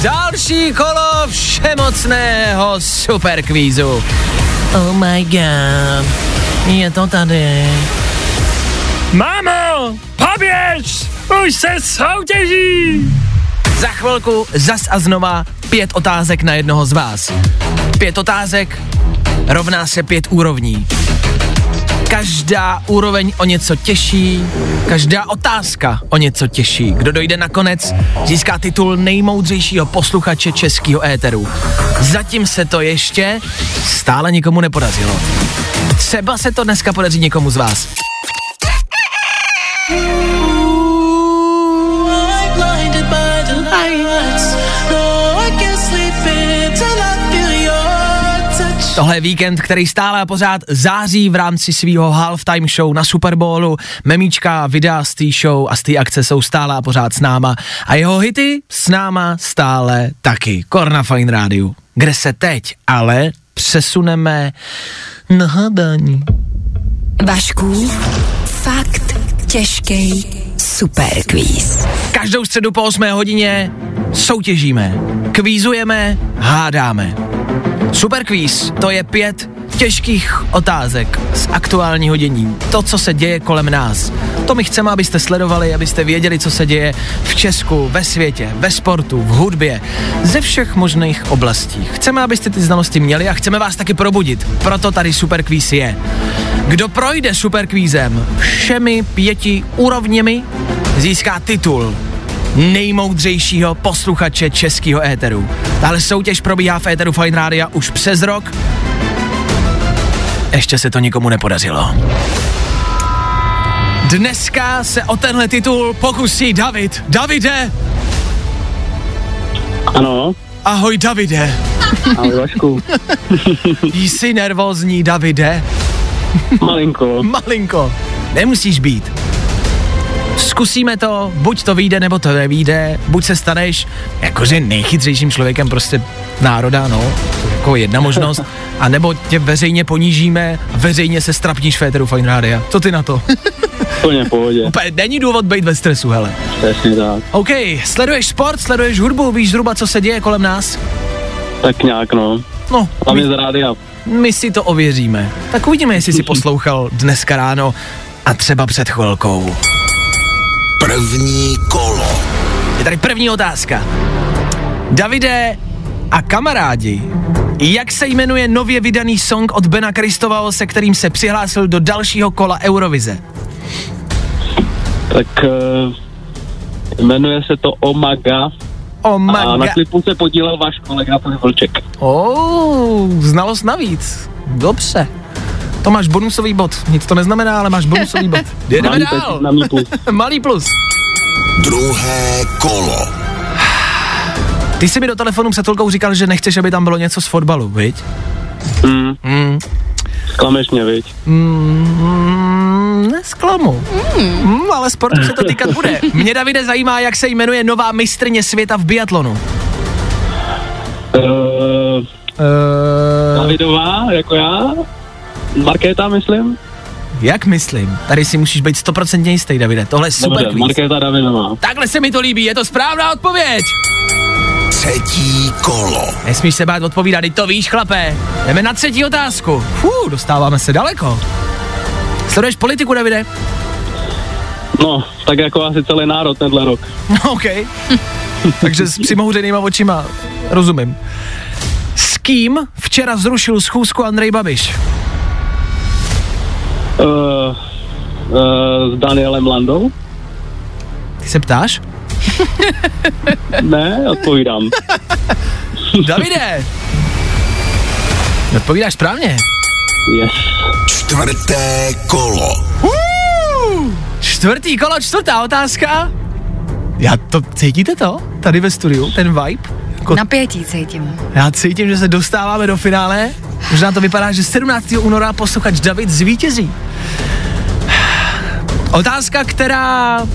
další kolo všemocného superkvízu. Oh my god, je to tady. Mámo, poběž! Už se soutěží! Za chvilku zas a znova pět otázek na jednoho z vás. Pět otázek rovná se pět úrovní. Každá úroveň o něco těžší, každá otázka o něco těžší. Kdo dojde nakonec, získá titul nejmoudřejšího posluchače českého éteru. Zatím se to ještě stále nikomu nepodařilo. Třeba se to dneska podaří někomu z vás. Tohle je víkend, který stále a pořád září v rámci svého halftime show na Super Bowlu. Memíčka, videa z té show a z té akce jsou stále a pořád s náma. A jeho hity s náma stále taky. Korna Fine Radio. Kde se teď ale přesuneme na hádání. Vašku, fakt těžký superkvíz. Každou středu po 8 hodině soutěžíme, kvízujeme, hádáme. Superkvíz, to je pět těžkých otázek z aktuálního dění. To, co se děje kolem nás. To my chceme, abyste sledovali, abyste věděli, co se děje v Česku, ve světě, ve sportu, v hudbě, ze všech možných oblastí. Chceme, abyste ty znalosti měli a chceme vás taky probudit. Proto tady Superkvíz je. Kdo projde Superkvízem všemi pěti úrovněmi, získá titul nejmoudřejšího posluchače českého éteru. Tahle soutěž probíhá v éteru Fine Radio už přes rok. Ještě se to nikomu nepodařilo. Dneska se o tenhle titul pokusí David. Davide! Ano, Ahoj Davide. ahoj Vašku. (laughs) Jsi nervózní, Davide? Malinko. Malinko. Nemusíš být. Zkusíme to, buď to vyjde, nebo to nevyjde, buď se staneš jakože nejchytřejším člověkem prostě národa, no, to je jako jedna možnost, (laughs) a nebo tě veřejně ponížíme a veřejně se strapníš Féteru Fine Rádia. Co ty na to? (laughs) Plně v pohodě. Úplně není důvod být ve stresu, hele. Přesně tak. OK, sleduješ sport, sleduješ hudbu, víš zhruba, co se děje kolem nás? Tak nějak, no. No, Hlavně my, z rádia. my si to ověříme. Tak uvidíme, jestli si poslouchal dneska ráno a třeba před chvilkou. První kolo. Je tady první otázka. Davide a kamarádi, jak se jmenuje nově vydaný song od Bena Kristovao, se kterým se přihlásil do dalšího kola Eurovize? Tak uh, jmenuje se to Omaga. Oh my A na klipu se podílel váš kolega Filip Vlček. Oh, znalost navíc. Dobře. To máš bonusový bod. Nic to neznamená, ale máš bonusový bod. (laughs) Jedeme Malý dál. mý plus. (laughs) Malý plus. Druhé kolo. Ty jsi mi do telefonu před chvilkou říkal, že nechceš, aby tam bylo něco z fotbalu, viď? Mm, Mm. klameš mě, viď? Mm, nesklamu. Mm, ale sportu se to týkat bude. (laughs) Mě, Davide, zajímá, jak se jmenuje nová mistrně světa v biatlonu. Uh, Uh, Davidová, jako já. Markéta, myslím. jak myslím? Tady si musíš být stoprocentně jistý, Davide. Tohle je super Dobře. Markéta Davidová. Takhle se mi to líbí, je to správná odpověď. Třetí kolo. Nesmíš se bát odpovídat, ty to víš, chlapé. Jdeme na třetí otázku. Fú, dostáváme se daleko. Sleduješ politiku, Davide? No, tak jako asi celý národ tenhle rok. OK. (laughs) Takže s přimohuřenýma očima rozumím. S kým včera zrušil schůzku Andrej Babiš? Uh, uh, s Danielem Landou? Ty se ptáš? (laughs) Ne, odpovídám. (laughs) Davide! Odpovídáš správně. Yes. Čtvrté kolo. Čtvrtý kolo, čtvrtá otázka. Já to, cítíte to? Tady ve studiu, ten vibe? Jako, Napětí cítím. já cítím, že se dostáváme do finále. Možná to vypadá, že 17. února posluchač David zvítězí. Otázka, která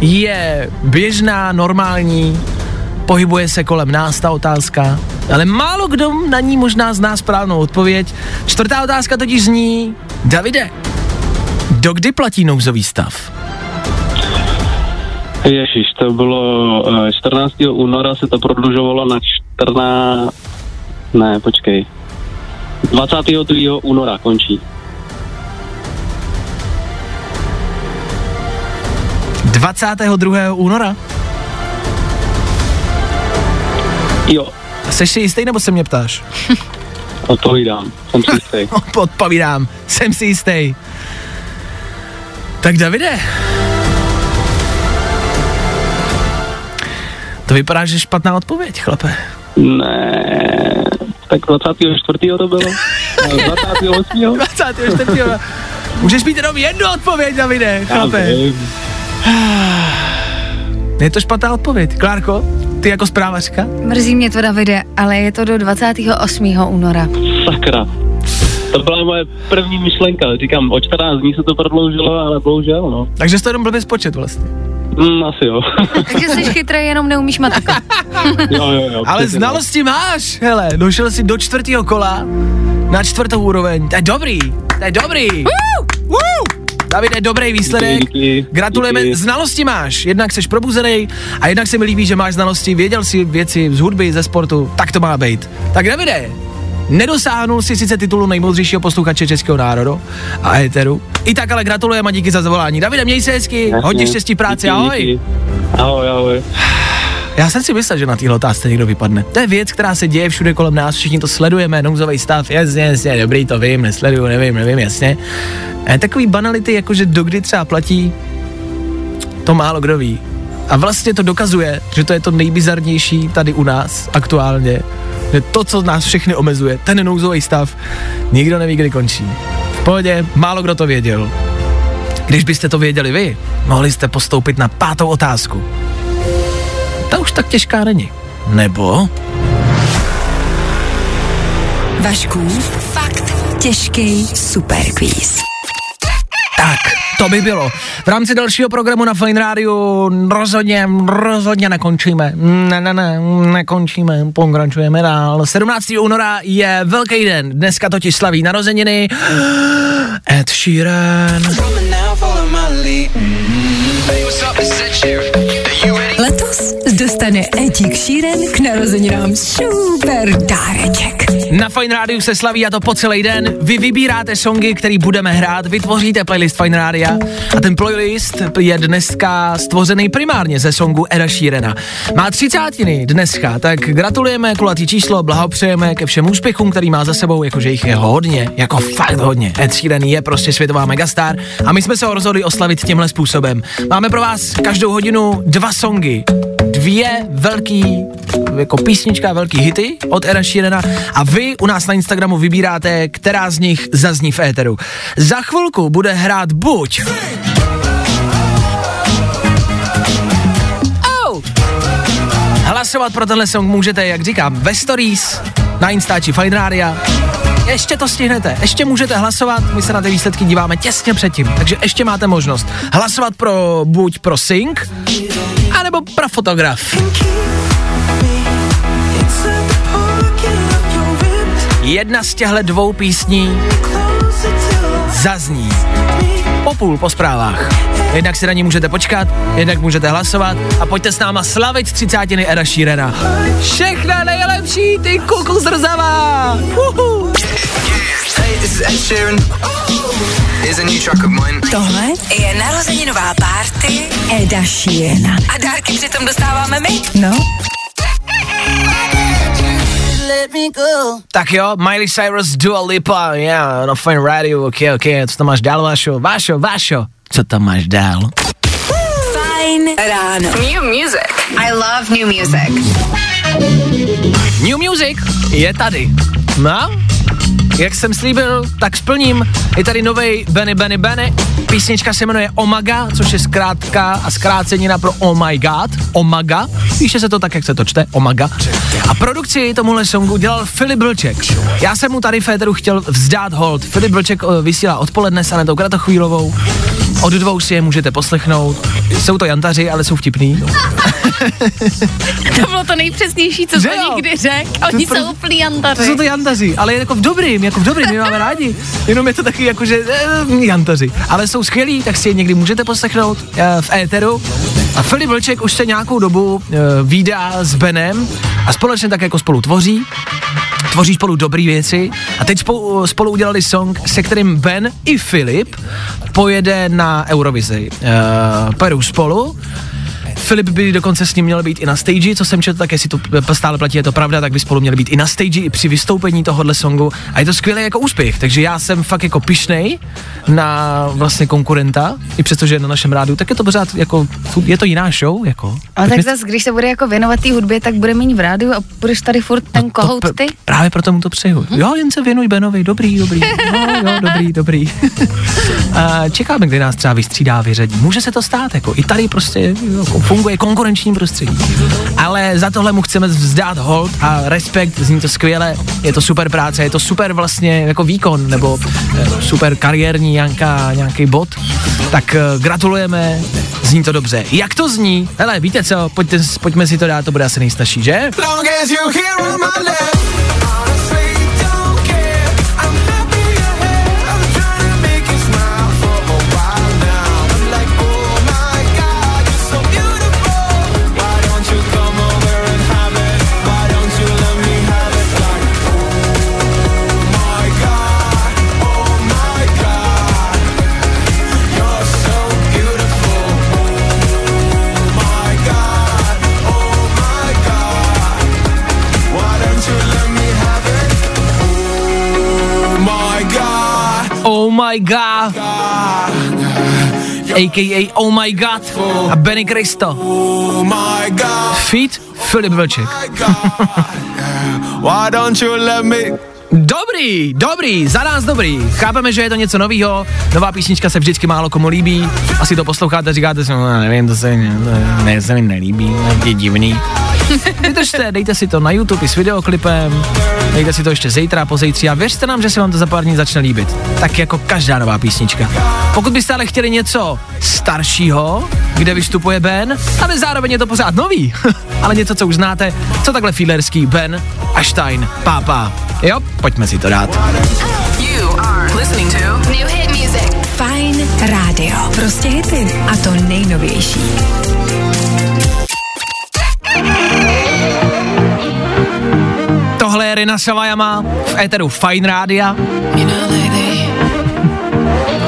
je běžná, normální, pohybuje se kolem nás ta otázka, ale málo kdo na ní možná zná správnou odpověď. Čtvrtá otázka totiž zní, Davide, dokdy platí nouzový stav? Ježíš, to bylo uh, 14. února se to prodlužovalo na 14... Ne, počkej. 22. února končí. 22. února? Jo, Seš si jistý, nebo se mě ptáš? (laughs) odpovídám. Jsem si jistý. (laughs) Odpovídám, jsem si jistý. Tak Davide. To vypadá, že špatná odpověď, chlape. Ne, tak 24. to bylo? (laughs) Ne, 28. 24. Můžeš mít jenom jednu odpověď, Davide, Já chlape. vím. (sighs) Je to špatná odpověď. Klárko, ty jako zprávařka? Mrzí mě to, Davide, ale je to do 28. února. Sakra. To byla moje první myšlenka. Říkám, o 14 dní se to prodloužilo, ale bohužel, no. Takže jsi to jenom blbě spočet vlastně. Mm, asi jo. (laughs) Takže jsi chytrý, jenom neumíš matiku. (laughs) jo, jo, jo. Ale znalosti máš, hele, došel jsi do čtvrtého kola na čtvrtou úroveň, to je dobrý, to je dobrý. Woo! Davide, dobrý výsledek. Díky, díky, Gratulujeme, díky. znalosti máš. Jednak jsi probuzený a jednak se mi líbí, že máš znalosti, věděl si věci z hudby, ze sportu, tak to má být. Tak Davide, nedosáhnul si sice titulu nejmoudřejšího posluchače českého národu a éteru. I tak ale gratulujeme a díky za zavolání. Davide, měj se hezky, hodně štěstí v práci, Díky, ahoj. díky. Ahoj, ahoj. Já jsem si myslel, že na téhle otázce někdo vypadne. To je věc, která se děje všude kolem nás, všichni to sledujeme, nouzový stav, jasně, jasně, dobrý, to vím, nesleduju, nevím, nevím, jasně. A takový banality, jako že dokdy třeba platí, to málo kdo ví. A vlastně to dokazuje, že to je to nejbizarnější tady u nás aktuálně. Že to, co nás všechny omezuje, ten nouzový stav, nikdo neví, kdy končí. V pohodě, málo kdo to věděl. Když byste to věděli vy, mohli jste postoupit na pátou otázku ta už tak těžká není. Nebo? Vašku, fakt těžký superquiz. Tak, to by bylo. V rámci dalšího programu na Fine Radio rozhodně, rozhodně nekončíme. Ne, ne, ne, nekončíme, pokračujeme dál. 17. února je velký den, dneska totiž slaví narozeniny (gasps) Ed Sheeran. Molly. Dostane Etík Šíren k narozeninám super dáreček. Na Fine Rádiu se slaví a to po celý den. Vy vybíráte songy, který budeme hrát, vytvoříte playlist Fine Rádia a ten playlist je dneska stvořený primárně ze songu Eda Sheerana. Má třicátiny dneska, tak gratulujeme, kulatý číslo, blahopřejeme ke všem úspěchům, který má za sebou, jakože jich je hodně, jako fakt hodně. Ed Sheeran je prostě světová megastar a my jsme se ho rozhodli oslavit tímhle způsobem. Máme pro vás každou hodinu dva songy, dvě velký jako písnička, velký hity od Era Sheerana a vy u nás na Instagramu vybíráte, která z nich zazní v éteru. Za chvilku bude hrát buď Oh! Hlasovat pro tenhle song můžete, jak říkám, ve stories, na Instači Fine. Ještě to stihnete, ještě můžete hlasovat, my se na ty výsledky díváme těsně předtím, takže ještě máte možnost hlasovat pro buď pro Sync, anebo pro fotograf. Jedna z těchto dvou písní zazní po půl po zprávách. Jednak si na ní můžete počkat, jednak můžete hlasovat a pojďte s náma slavit třicátiny Era Sheerana. Všechna nejlepší, ty kuku zrzavá! Uhu. Hey, this is Ed Sheeran. Here's a new track of mine. Tohle je narozeninová party Eda Šíjena. A dárky přitom dostáváme my. No, Tak jo, Miley Cyrus, Dua Lipa, yeah, no Fine Radio, ok, ok, co tam máš dál, Vášo? Vášo, Vášo, co tam máš dál? fajn ráno. New music. I love new music. New Music je tady. No, jak jsem slíbil, tak splním. Je tady novej Benny Benny Benny. Písnička se jmenuje Omaga, což je zkrátka a zkrácenina pro Oh My God. Omaga. Píše se to tak, jak se to čte. Omaga. A produkci tomuhle songu dělal Filip Blček. Já jsem mu tady Féteru chtěl vzdát hold. Filip Blček eh, vysílá odpoledne s Anetou Kratochvílovou. Od dvou si je můžete poslechnout. Jsou to jantaři, ale jsou vtipný. To bylo to nejpřesnější, co jsem nikdy řekl. Oni To jsou úplný To jantaři. jsou to jantaři, ale jako v dobrým, jako v dobrým, my máme rádi. Jenom je to taky jako, že eh, jantaři. Ale jsou skvělí, tak si je někdy můžete poslechnout eh, v éteru. A Filip Vlček už se nějakou dobu eh, výdá s Benem a společně tak jako spolu tvoří. Tvoří spolu dobré věci a teď spolu, spolu udělali song, se kterým Ben i Filip pojede na Eurovizi. Uh, pojedou spolu Filip by dokonce s ním měl být i na stage, co jsem četl, tak jestli to stále platí, je to pravda, tak by spolu měli být i na stage, i při vystoupení tohohle songu. A je to skvělý jako úspěch, takže já jsem fakt jako pišnej na vlastně konkurenta, i přestože je na našem rádu, tak je to pořád jako, je to jiná show, jako. Ale tak my- zase, když se bude jako věnovat té hudbě, tak bude méně v rádiu a budeš tady furt ten kohout pr- ty. Právě proto mu to přeju. Jo, jen se věnuj Benovi, dobrý, dobrý. (laughs) No, jo, dobrý, dobrý. (laughs) A čekáme, kdy nás třeba vystřídá, vyřadí. Může se to stát, jako i tady prostě jako funguje konkurenční prostředí. Ale za tohle mu chceme vzdát hold a respekt, zní to skvěle, je to super práce, je to super vlastně jako výkon, nebo eh, super kariérní nějaká, nějaký bod. Tak eh, gratulujeme, zní to dobře. Jak to zní? Hele, víte co, pojďte, pojďme si to dát, to bude asi nejstarší, že? My god. A.k.a. Oh my god. A Benny Cristo. Feet Filip Vlček. Why don't you let me? Dobrý, dobrý, za nás dobrý. Chápeme, že je to něco novýho, nová písnička se vždycky málo komu líbí. Asi to posloucháte a říkáte si, no, nevím, to se, ne, ne, se mi nelíbí, je divný. (laughs) Vydržte, dejte si to na YouTube i s videoklipem, dejte si to ještě zítra, pozítří a věřte nám, že se vám to za pár dní začne líbit. Tak jako každá nová písnička. Pokud byste ale chtěli něco staršího, kde vystupuje Ben, ale zároveň je to pořád nový, (laughs) ale něco, co už znáte, co takhle feelerský Ben a Stein, pápa. Jo, pojďme si to dát. You are listening to New hit music. Fajn Fajn rádio. Prostě hity. A to nejnovější. Je Rina Savajama v éteru Fine Rádia.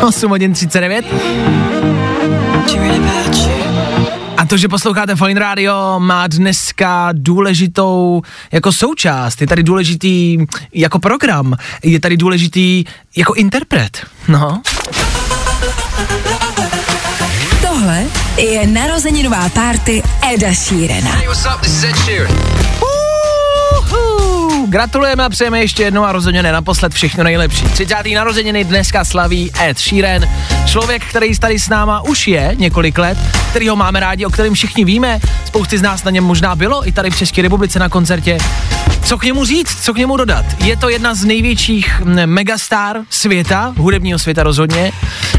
8 hodin 39. A to, že posloucháte Fine Radio, má dneska důležitou jako součást. Je tady důležitý jako program. Je tady důležitý jako interpret. No. Tohle je narozeninová párty Eda Sheerana. Uhu, Gratulujeme a přejeme ještě jednou a rozhodně ne naposled všechno nejlepší. 30. narozeniny dneska slaví Ed Sheeran, člověk, který tady s náma už je několik let, který ho máme rádi, o kterém všichni víme, spousty z nás na něm možná bylo i tady v České republice na koncertě. Co k němu říct, co k němu dodat? Je to jedna z největších megastar světa, hudebního světa rozhodně.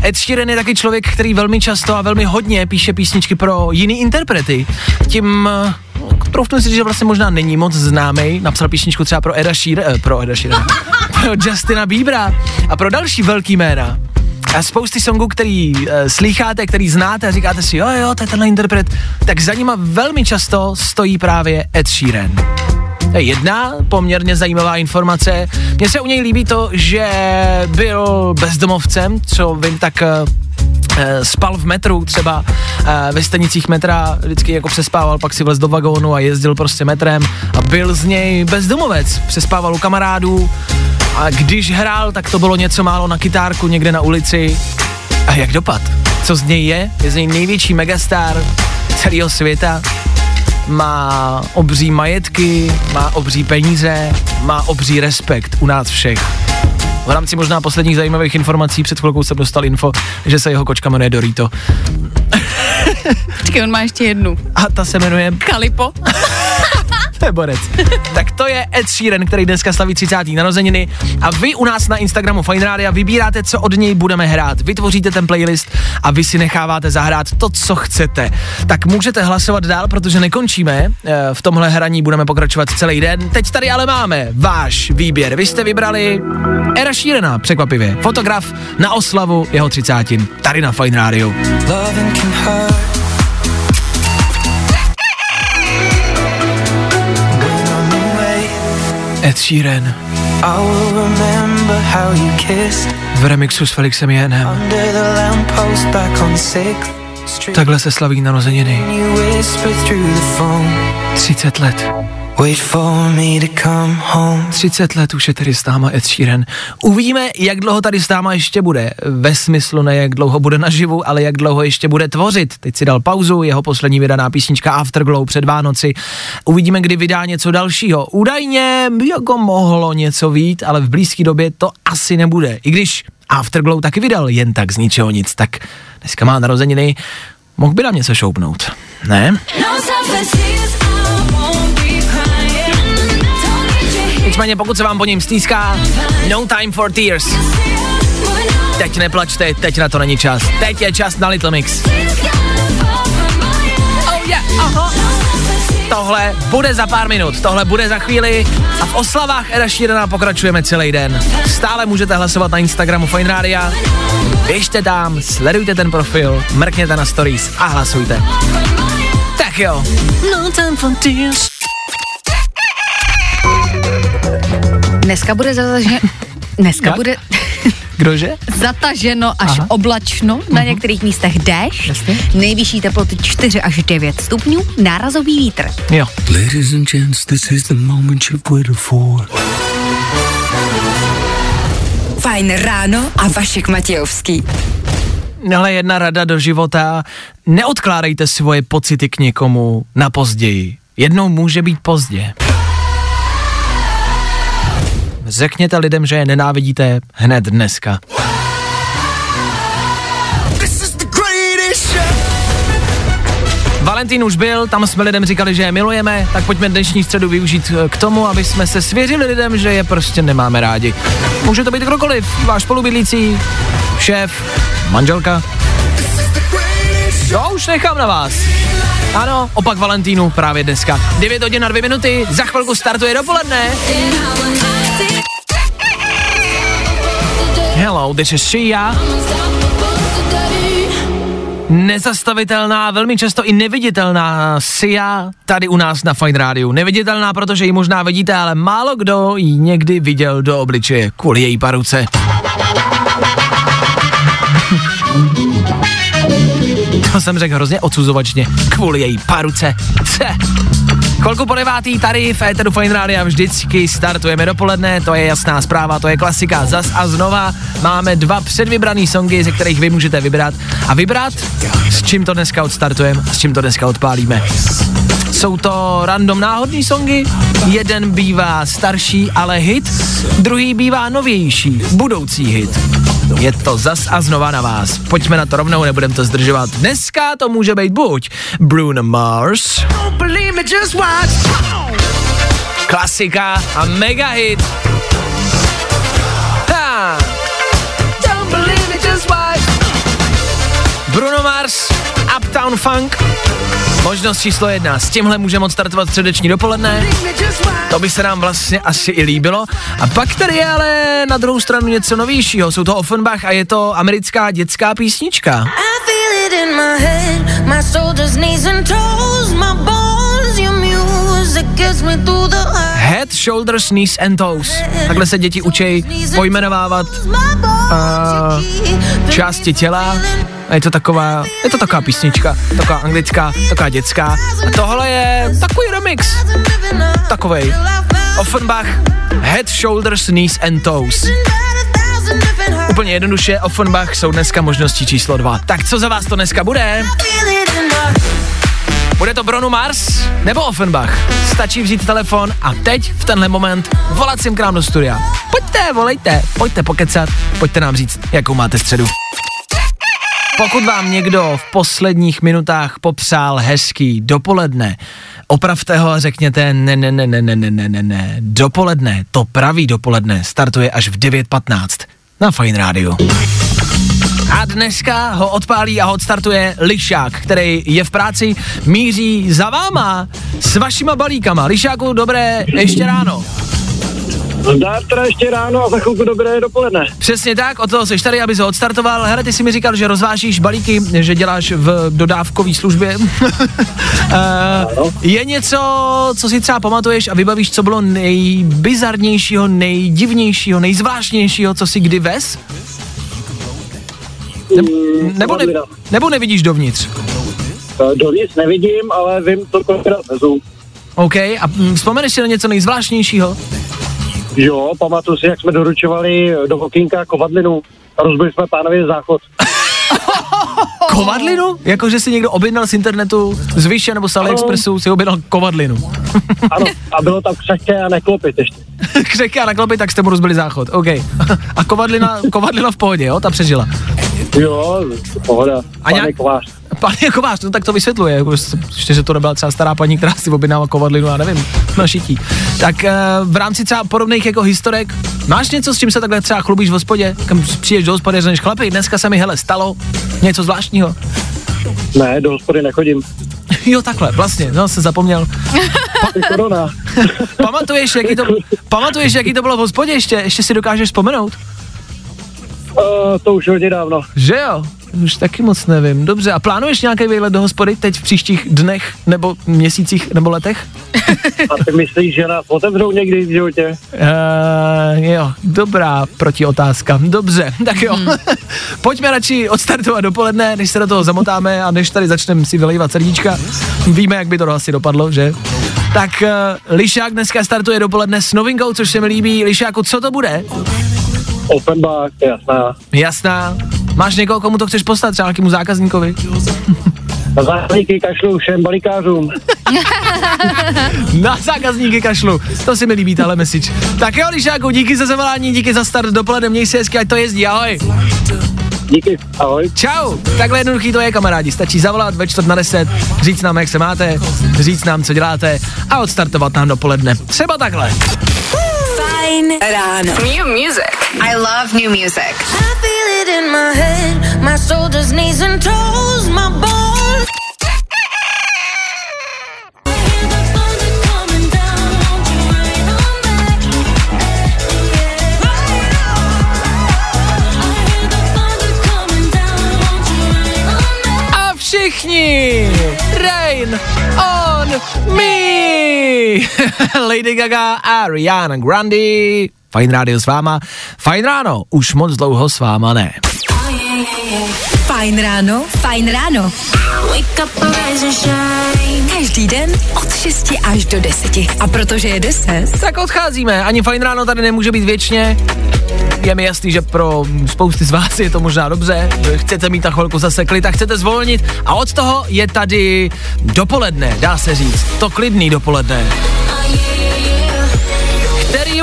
Ed Sheeran je taky člověk, který velmi často a velmi hodně píše písničky pro jiný interprety. Tím troufnu si že vlastně možná není moc známý. Napsal písničku třeba pro Eda Sheeran, eh, pro Eda Sheeran, (laughs) pro Justina Biebera a pro další velký jména. A spousty songů, který uh, slýcháte, který znáte a říkáte si, jo, jo, to je tenhle interpret, tak za nima velmi často stojí právě Ed Sheeran. To je jedna poměrně zajímavá informace. Mně se u něj líbí to, že byl bezdomovcem, co vím, tak eh, eh, spal v metru třeba eh, ve stanicích metra, vždycky jako přespával, pak si vlez do vagónu a jezdil prostě metrem a byl z něj bezdomovec, přespával u kamarádů a když hrál, tak to bylo něco málo na kytárku někde na ulici. A jak dopad? Co z něj je? Je z něj největší megastar celého světa má obří majetky, má obří peníze, má obří respekt u nás všech. V rámci možná posledních zajímavých informací před chvilkou jsem dostal info, že se jeho kočka jmenuje Dorito. Počkej, on má ještě jednu. A ta se jmenuje Kalipo. (laughs) to je borec. tak to je Ed Sheeran, který dneska slaví 30. narozeniny a vy u nás na Instagramu Fine Radio vybíráte, co od něj budeme hrát. Vytvoříte ten playlist a vy si necháváte zahrát to, co chcete. Tak můžete hlasovat dál, protože nekončíme. Eh, V tomhle hraní budeme pokračovat celý den. Teď tady ale máme váš výběr. Vy jste vybrali Era Sheerana, překvapivě. Fotograf na oslavu jeho 30. Tady na Fine Radio. Loving can hurt. Ed Sheeran I will remember how you kissed v remixu s Felixem Jenem. Takhle se slaví narozeniny. You whispered through the phone. 30 let. Wait for me to come home. 30 let už je tady s náma Ed Sheeran. Uvidíme, jak dlouho tady s náma ještě bude. Ve smyslu ne jak dlouho bude naživu, ale jak dlouho ještě bude tvořit. Teď si dal pauzu, jeho poslední vydaná písnička Afterglow před Vánoci. Uvidíme, kdy vydá něco dalšího. Údajně by jako mohlo něco vít, ale v blízké době to asi nebude. I když Afterglow taky vydal jen tak z ničeho nic, tak dneska má narozeniny, mohl by nám něco šoupnout. Ne? Nicméně pokud se vám po něm stýská, no time for tears. Teď neplačte, teď na to není čas. Teď je čas na Little Mix. Oh yeah, aha. Tohle bude za pár minut, tohle bude za chvíli a v oslavách Eda Sheerana pokračujeme celý den. Stále můžete hlasovat na Instagramu Fine Radio. Běžte tam, sledujte ten profil, mrkněte na stories a hlasujte. Tak jo. No time for tears. Dneska bude zataženo, dneska Jak? bude Kdože? (laughs) zataženo až Aha. oblačno, na některých místech déšť, Jasně. nejvyšší teploty 4 až 9 stupňů, nárazový vítr. Jo. Ladies and gents, this is the moment you've waited for. Fajn ráno a Vašek Matějovský. Ale jedna rada do života, neodkládejte svoje pocity k někomu na později. Jednou může být pozdě. Řekněte lidem, že je nenávidíte hned dneska. Valentín už byl, tam jsme lidem říkali, že je milujeme, tak pojďme dnešní středu využít eh, k tomu, aby jsme se svěřili lidem, že je prostě nemáme rádi. Může to být kdokoliv, váš spolubydlící, šéf, manželka. To už nechám na vás. Ano, opak Valentínu právě dneska. 9 hodin na 2 minuty, za chvilku startuje dopoledne. Hello, this is Shia. nezastavitelná, velmi často i neviditelná Sia tady u nás na Fine Radio. Neviditelná, protože ji možná vidíte, ale málo kdo ji někdy viděl do obličeje kvůli její paruce. To jsem řekl hrozně odsuzovačně. Kvůli její paruce. Ce. Kolku po devátý tady v Éteru Fine Radio vždycky startujeme dopoledne, to je jasná zpráva, to je klasika. Zas a znova máme dva předvybraný songy, ze kterých vy můžete vybrat. A vybrat, s čím to dneska odstartujeme, s čím to dneska odpálíme. Jsou to random náhodný songy, jeden bývá starší, ale hit, druhý bývá novější, budoucí hit. Je to zas a znova na vás. Pojďme na to rovnou, nebudem to zdržovat. Dneska to může být buď Bruno Mars, klasika a mega hit. Ha. Bruno Mars, Uptown Funk, možnost číslo jedna. S tímhle můžeme odstartovat středeční dopoledne. To by se nám vlastně asi i líbilo. A pak tady je ale na druhou stranu něco novějšího. Jsou to Offenbach a je to americká dětská písnička. I feel it in my head, my Head, shoulders, knees and toes. Takhle se děti učí pojmenovávat uh, části těla. A je to taková, je to taková písnička, taková anglická, taková dětská. A tohle je takový remix. Takovej. Offenbach, Head, Shoulders, Knees and Toes. Úplně jednoduše, Offenbach jsou dneska možnosti číslo dva. Tak co za vás to dneska bude? Bude to Bruno Mars nebo Offenbach? Stačí vzít telefon a teď, v tenhle moment, volat sem k nám do studia. Pojďte, volejte, pojďte pokecat, pojďte nám říct, jakou máte středu. Pokud vám někdo v posledních minutách popřál hezký dopoledne, opravte ho a řekněte ne, ne, ne, ne, ne, ne, ne, ne, ne. Dopoledne, to pravý dopoledne, startuje až v 9.15 na Fine Radio. A dneska ho odpálí a ho odstartuje Lišák, který je v práci, míří za váma s vašima balíkama. Lišáku, dobré ještě ráno. Zdar teda ještě ráno a za chvilku dobré dopoledne. Přesně tak, od toho jsi tady, aby se odstartoval. Hele, ty si mi říkal, že rozvážíš balíky, že děláš v dodávkové službě. (laughs) uh, je něco, co si třeba pamatuješ a vybavíš, co bylo nejbizarnějšího, nejdivnějšího, nejzvláštnějšího, co si kdy vez? Ne, nebo, ne, nebo nevidíš dovnitř? Eh, Dovnitř nevidím, ale vím, co kolikrát vezu. OK, a mm, vzpomeneš si na něco nejzvláštnějšího? Jo, pamatuju si, jak jsme doručovali do okýnka kovadlinu a rozbili jsme pánově záchod. (laughs) (laughs) Kovadlinu? Jako, že si někdo objednal z internetu, z Vyše nebo z AliExpressu, si objednal kovadlinu. (laughs) Ano, a bylo tam křehké a neklopit ještě. (laughs) Křehké a naklopit, tak jste mu rozbili záchod, OK. A kovadlina, kovadlina v pohodě, jo, ta přežila. Jo, pohoda. A nějak... kovář. Pan Kovář, no tak to vysvětluje, jako, ještě, že to nebyla třeba stará paní, která si objednala kovadlinu, já nevím, na šití. Tak uh, v rámci třeba podobných jako historek, máš něco, s čím se takhle třeba chlubíš v hospodě, kam přijdeš do hospody, řekneš chlapi, dneska se mi hele stalo něco zvláštního. Ne, do hospody nechodím. (laughs) Jo, takhle, vlastně, no, jsem zapomněl. (laughs) Pa- (laughs) pamatuješ, jaký to, pamatuješ, jaký to bylo v hospodě ještě? Ještě si dokážeš vzpomenout? Uh, to už hodně dávno. Že jo? Už taky moc nevím. Dobře, a plánuješ nějaký výlet do hospody teď v příštích dnech, nebo měsících, nebo letech? (laughs) A ty myslíš, že nás otevřou někdy v životě? Uh, jo, dobrá protiotázka. Dobře, (laughs) tak jo. Hmm. (laughs) Pojďme radši odstartovat dopoledne, než se do toho zamotáme a než tady začneme si vylejvat srdíčka. Víme, jak by to asi dopadlo, že? Tak uh, Lišák dneska startuje dopoledne s novinkou, což se mi líbí. Lišáku, co to bude? Offenbach, jasná. Jasná. Máš někoho, komu to chceš poslat, třeba nějakému zákazníkovi? Na zákazníky kašlu všem balíkářům. (laughs) Na zákazníky kašlu. To si mi líbí, tahle message. Tak jo, Lišáku, díky za zavolání, díky za start dopoledne, měj se hezky, ať to jezdí, ahoj. Díky, ahoj. Čau, takhle jednoduchý to je, kamarádi. Stačí zavolat ve čtvrt na deset, říct nám, jak se máte, říct nám, co děláte a odstartovat nám dopoledne. Třeba takhle. Fajn ráno. New music. I love new music. In my head, my shoulders, knees and toes, my bones. A wszystni. rain on me. (laughs) Lady Gaga Ariana Grande. Fajn rádio s váma. Fajn ráno, už moc dlouho s váma ne. Fajn ráno, fajn ráno. Každý den od 6 až do 10. A protože je 10, Tak odcházíme, ani fajn ráno tady nemůže být věčně. Je mi jasný, že pro spousty z vás je to možná dobře, že chcete mít na chvilku zase klid a chcete zvolnit a od toho je tady dopoledne, dá se říct, to klidný dopoledne.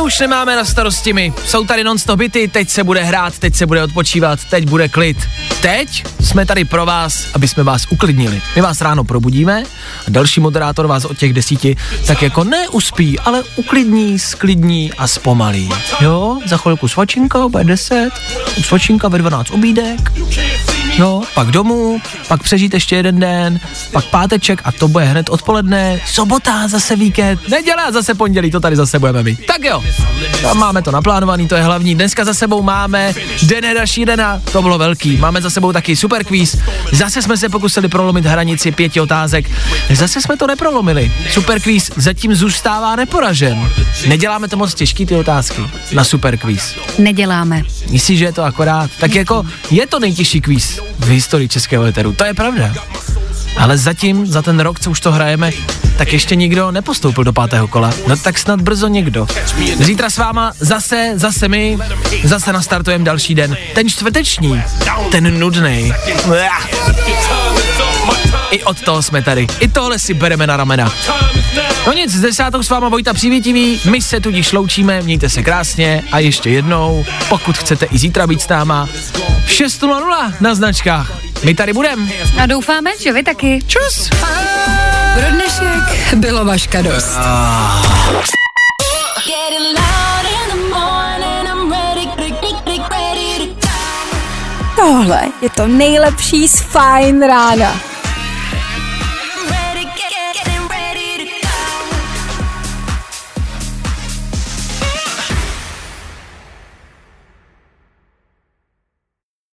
Už nemáme na starosti my. Jsou tady non-stop byty, teď se bude hrát, teď se bude odpočívat, teď bude klid. Teď jsme tady pro vás, aby jsme vás uklidnili. My vás ráno probudíme a další moderátor vás od těch desíti tak jako neuspí, ale uklidní, sklidní a zpomalí. Jo, za chvilku svačinka, bude 10, svačinka ve 12 obídek, Jo, pak domů, pak přežít ještě jeden den, pak páteček a to bude hned odpoledne, sobota, zase víkend, neděle a zase pondělí, to tady zase budeme mít. Tak jo, a máme to naplánovaný, to je hlavní. Dneska za sebou máme Den Heda Šídena, to bylo velký. Máme za sebou taky super kvíz. Zase jsme se pokusili prolomit hranici pěti otázek. Zase jsme to neprolomili. Super kvíz zatím zůstává neporažen. Neděláme to moc těžký ty otázky na super kvíz. Neděláme. Myslíš, že je to akorát? Tak jako je to nejtěžší kvíz v historii českého eteru, to je pravda. Ale zatím, za ten rok, co už to hrajeme, tak ještě nikdo nepostoupil do pátého kola. No tak snad brzo někdo. Zítra s váma zase, zase my, zase nastartujeme další den. Ten čtvrteční, ten nudný. I od toho jsme tady. I tohle si bereme na ramena. No nic, s desátou s váma Vojta Přívětivý, my se tudíž loučíme, mějte se krásně a ještě jednou, pokud chcete i zítra být s náma, 6.00 na značkách. My tady budem. A doufáme, že vy taky. Čus. pro dnešek bylo vaška dost. Tohle je to nejlepší z Fajn rána.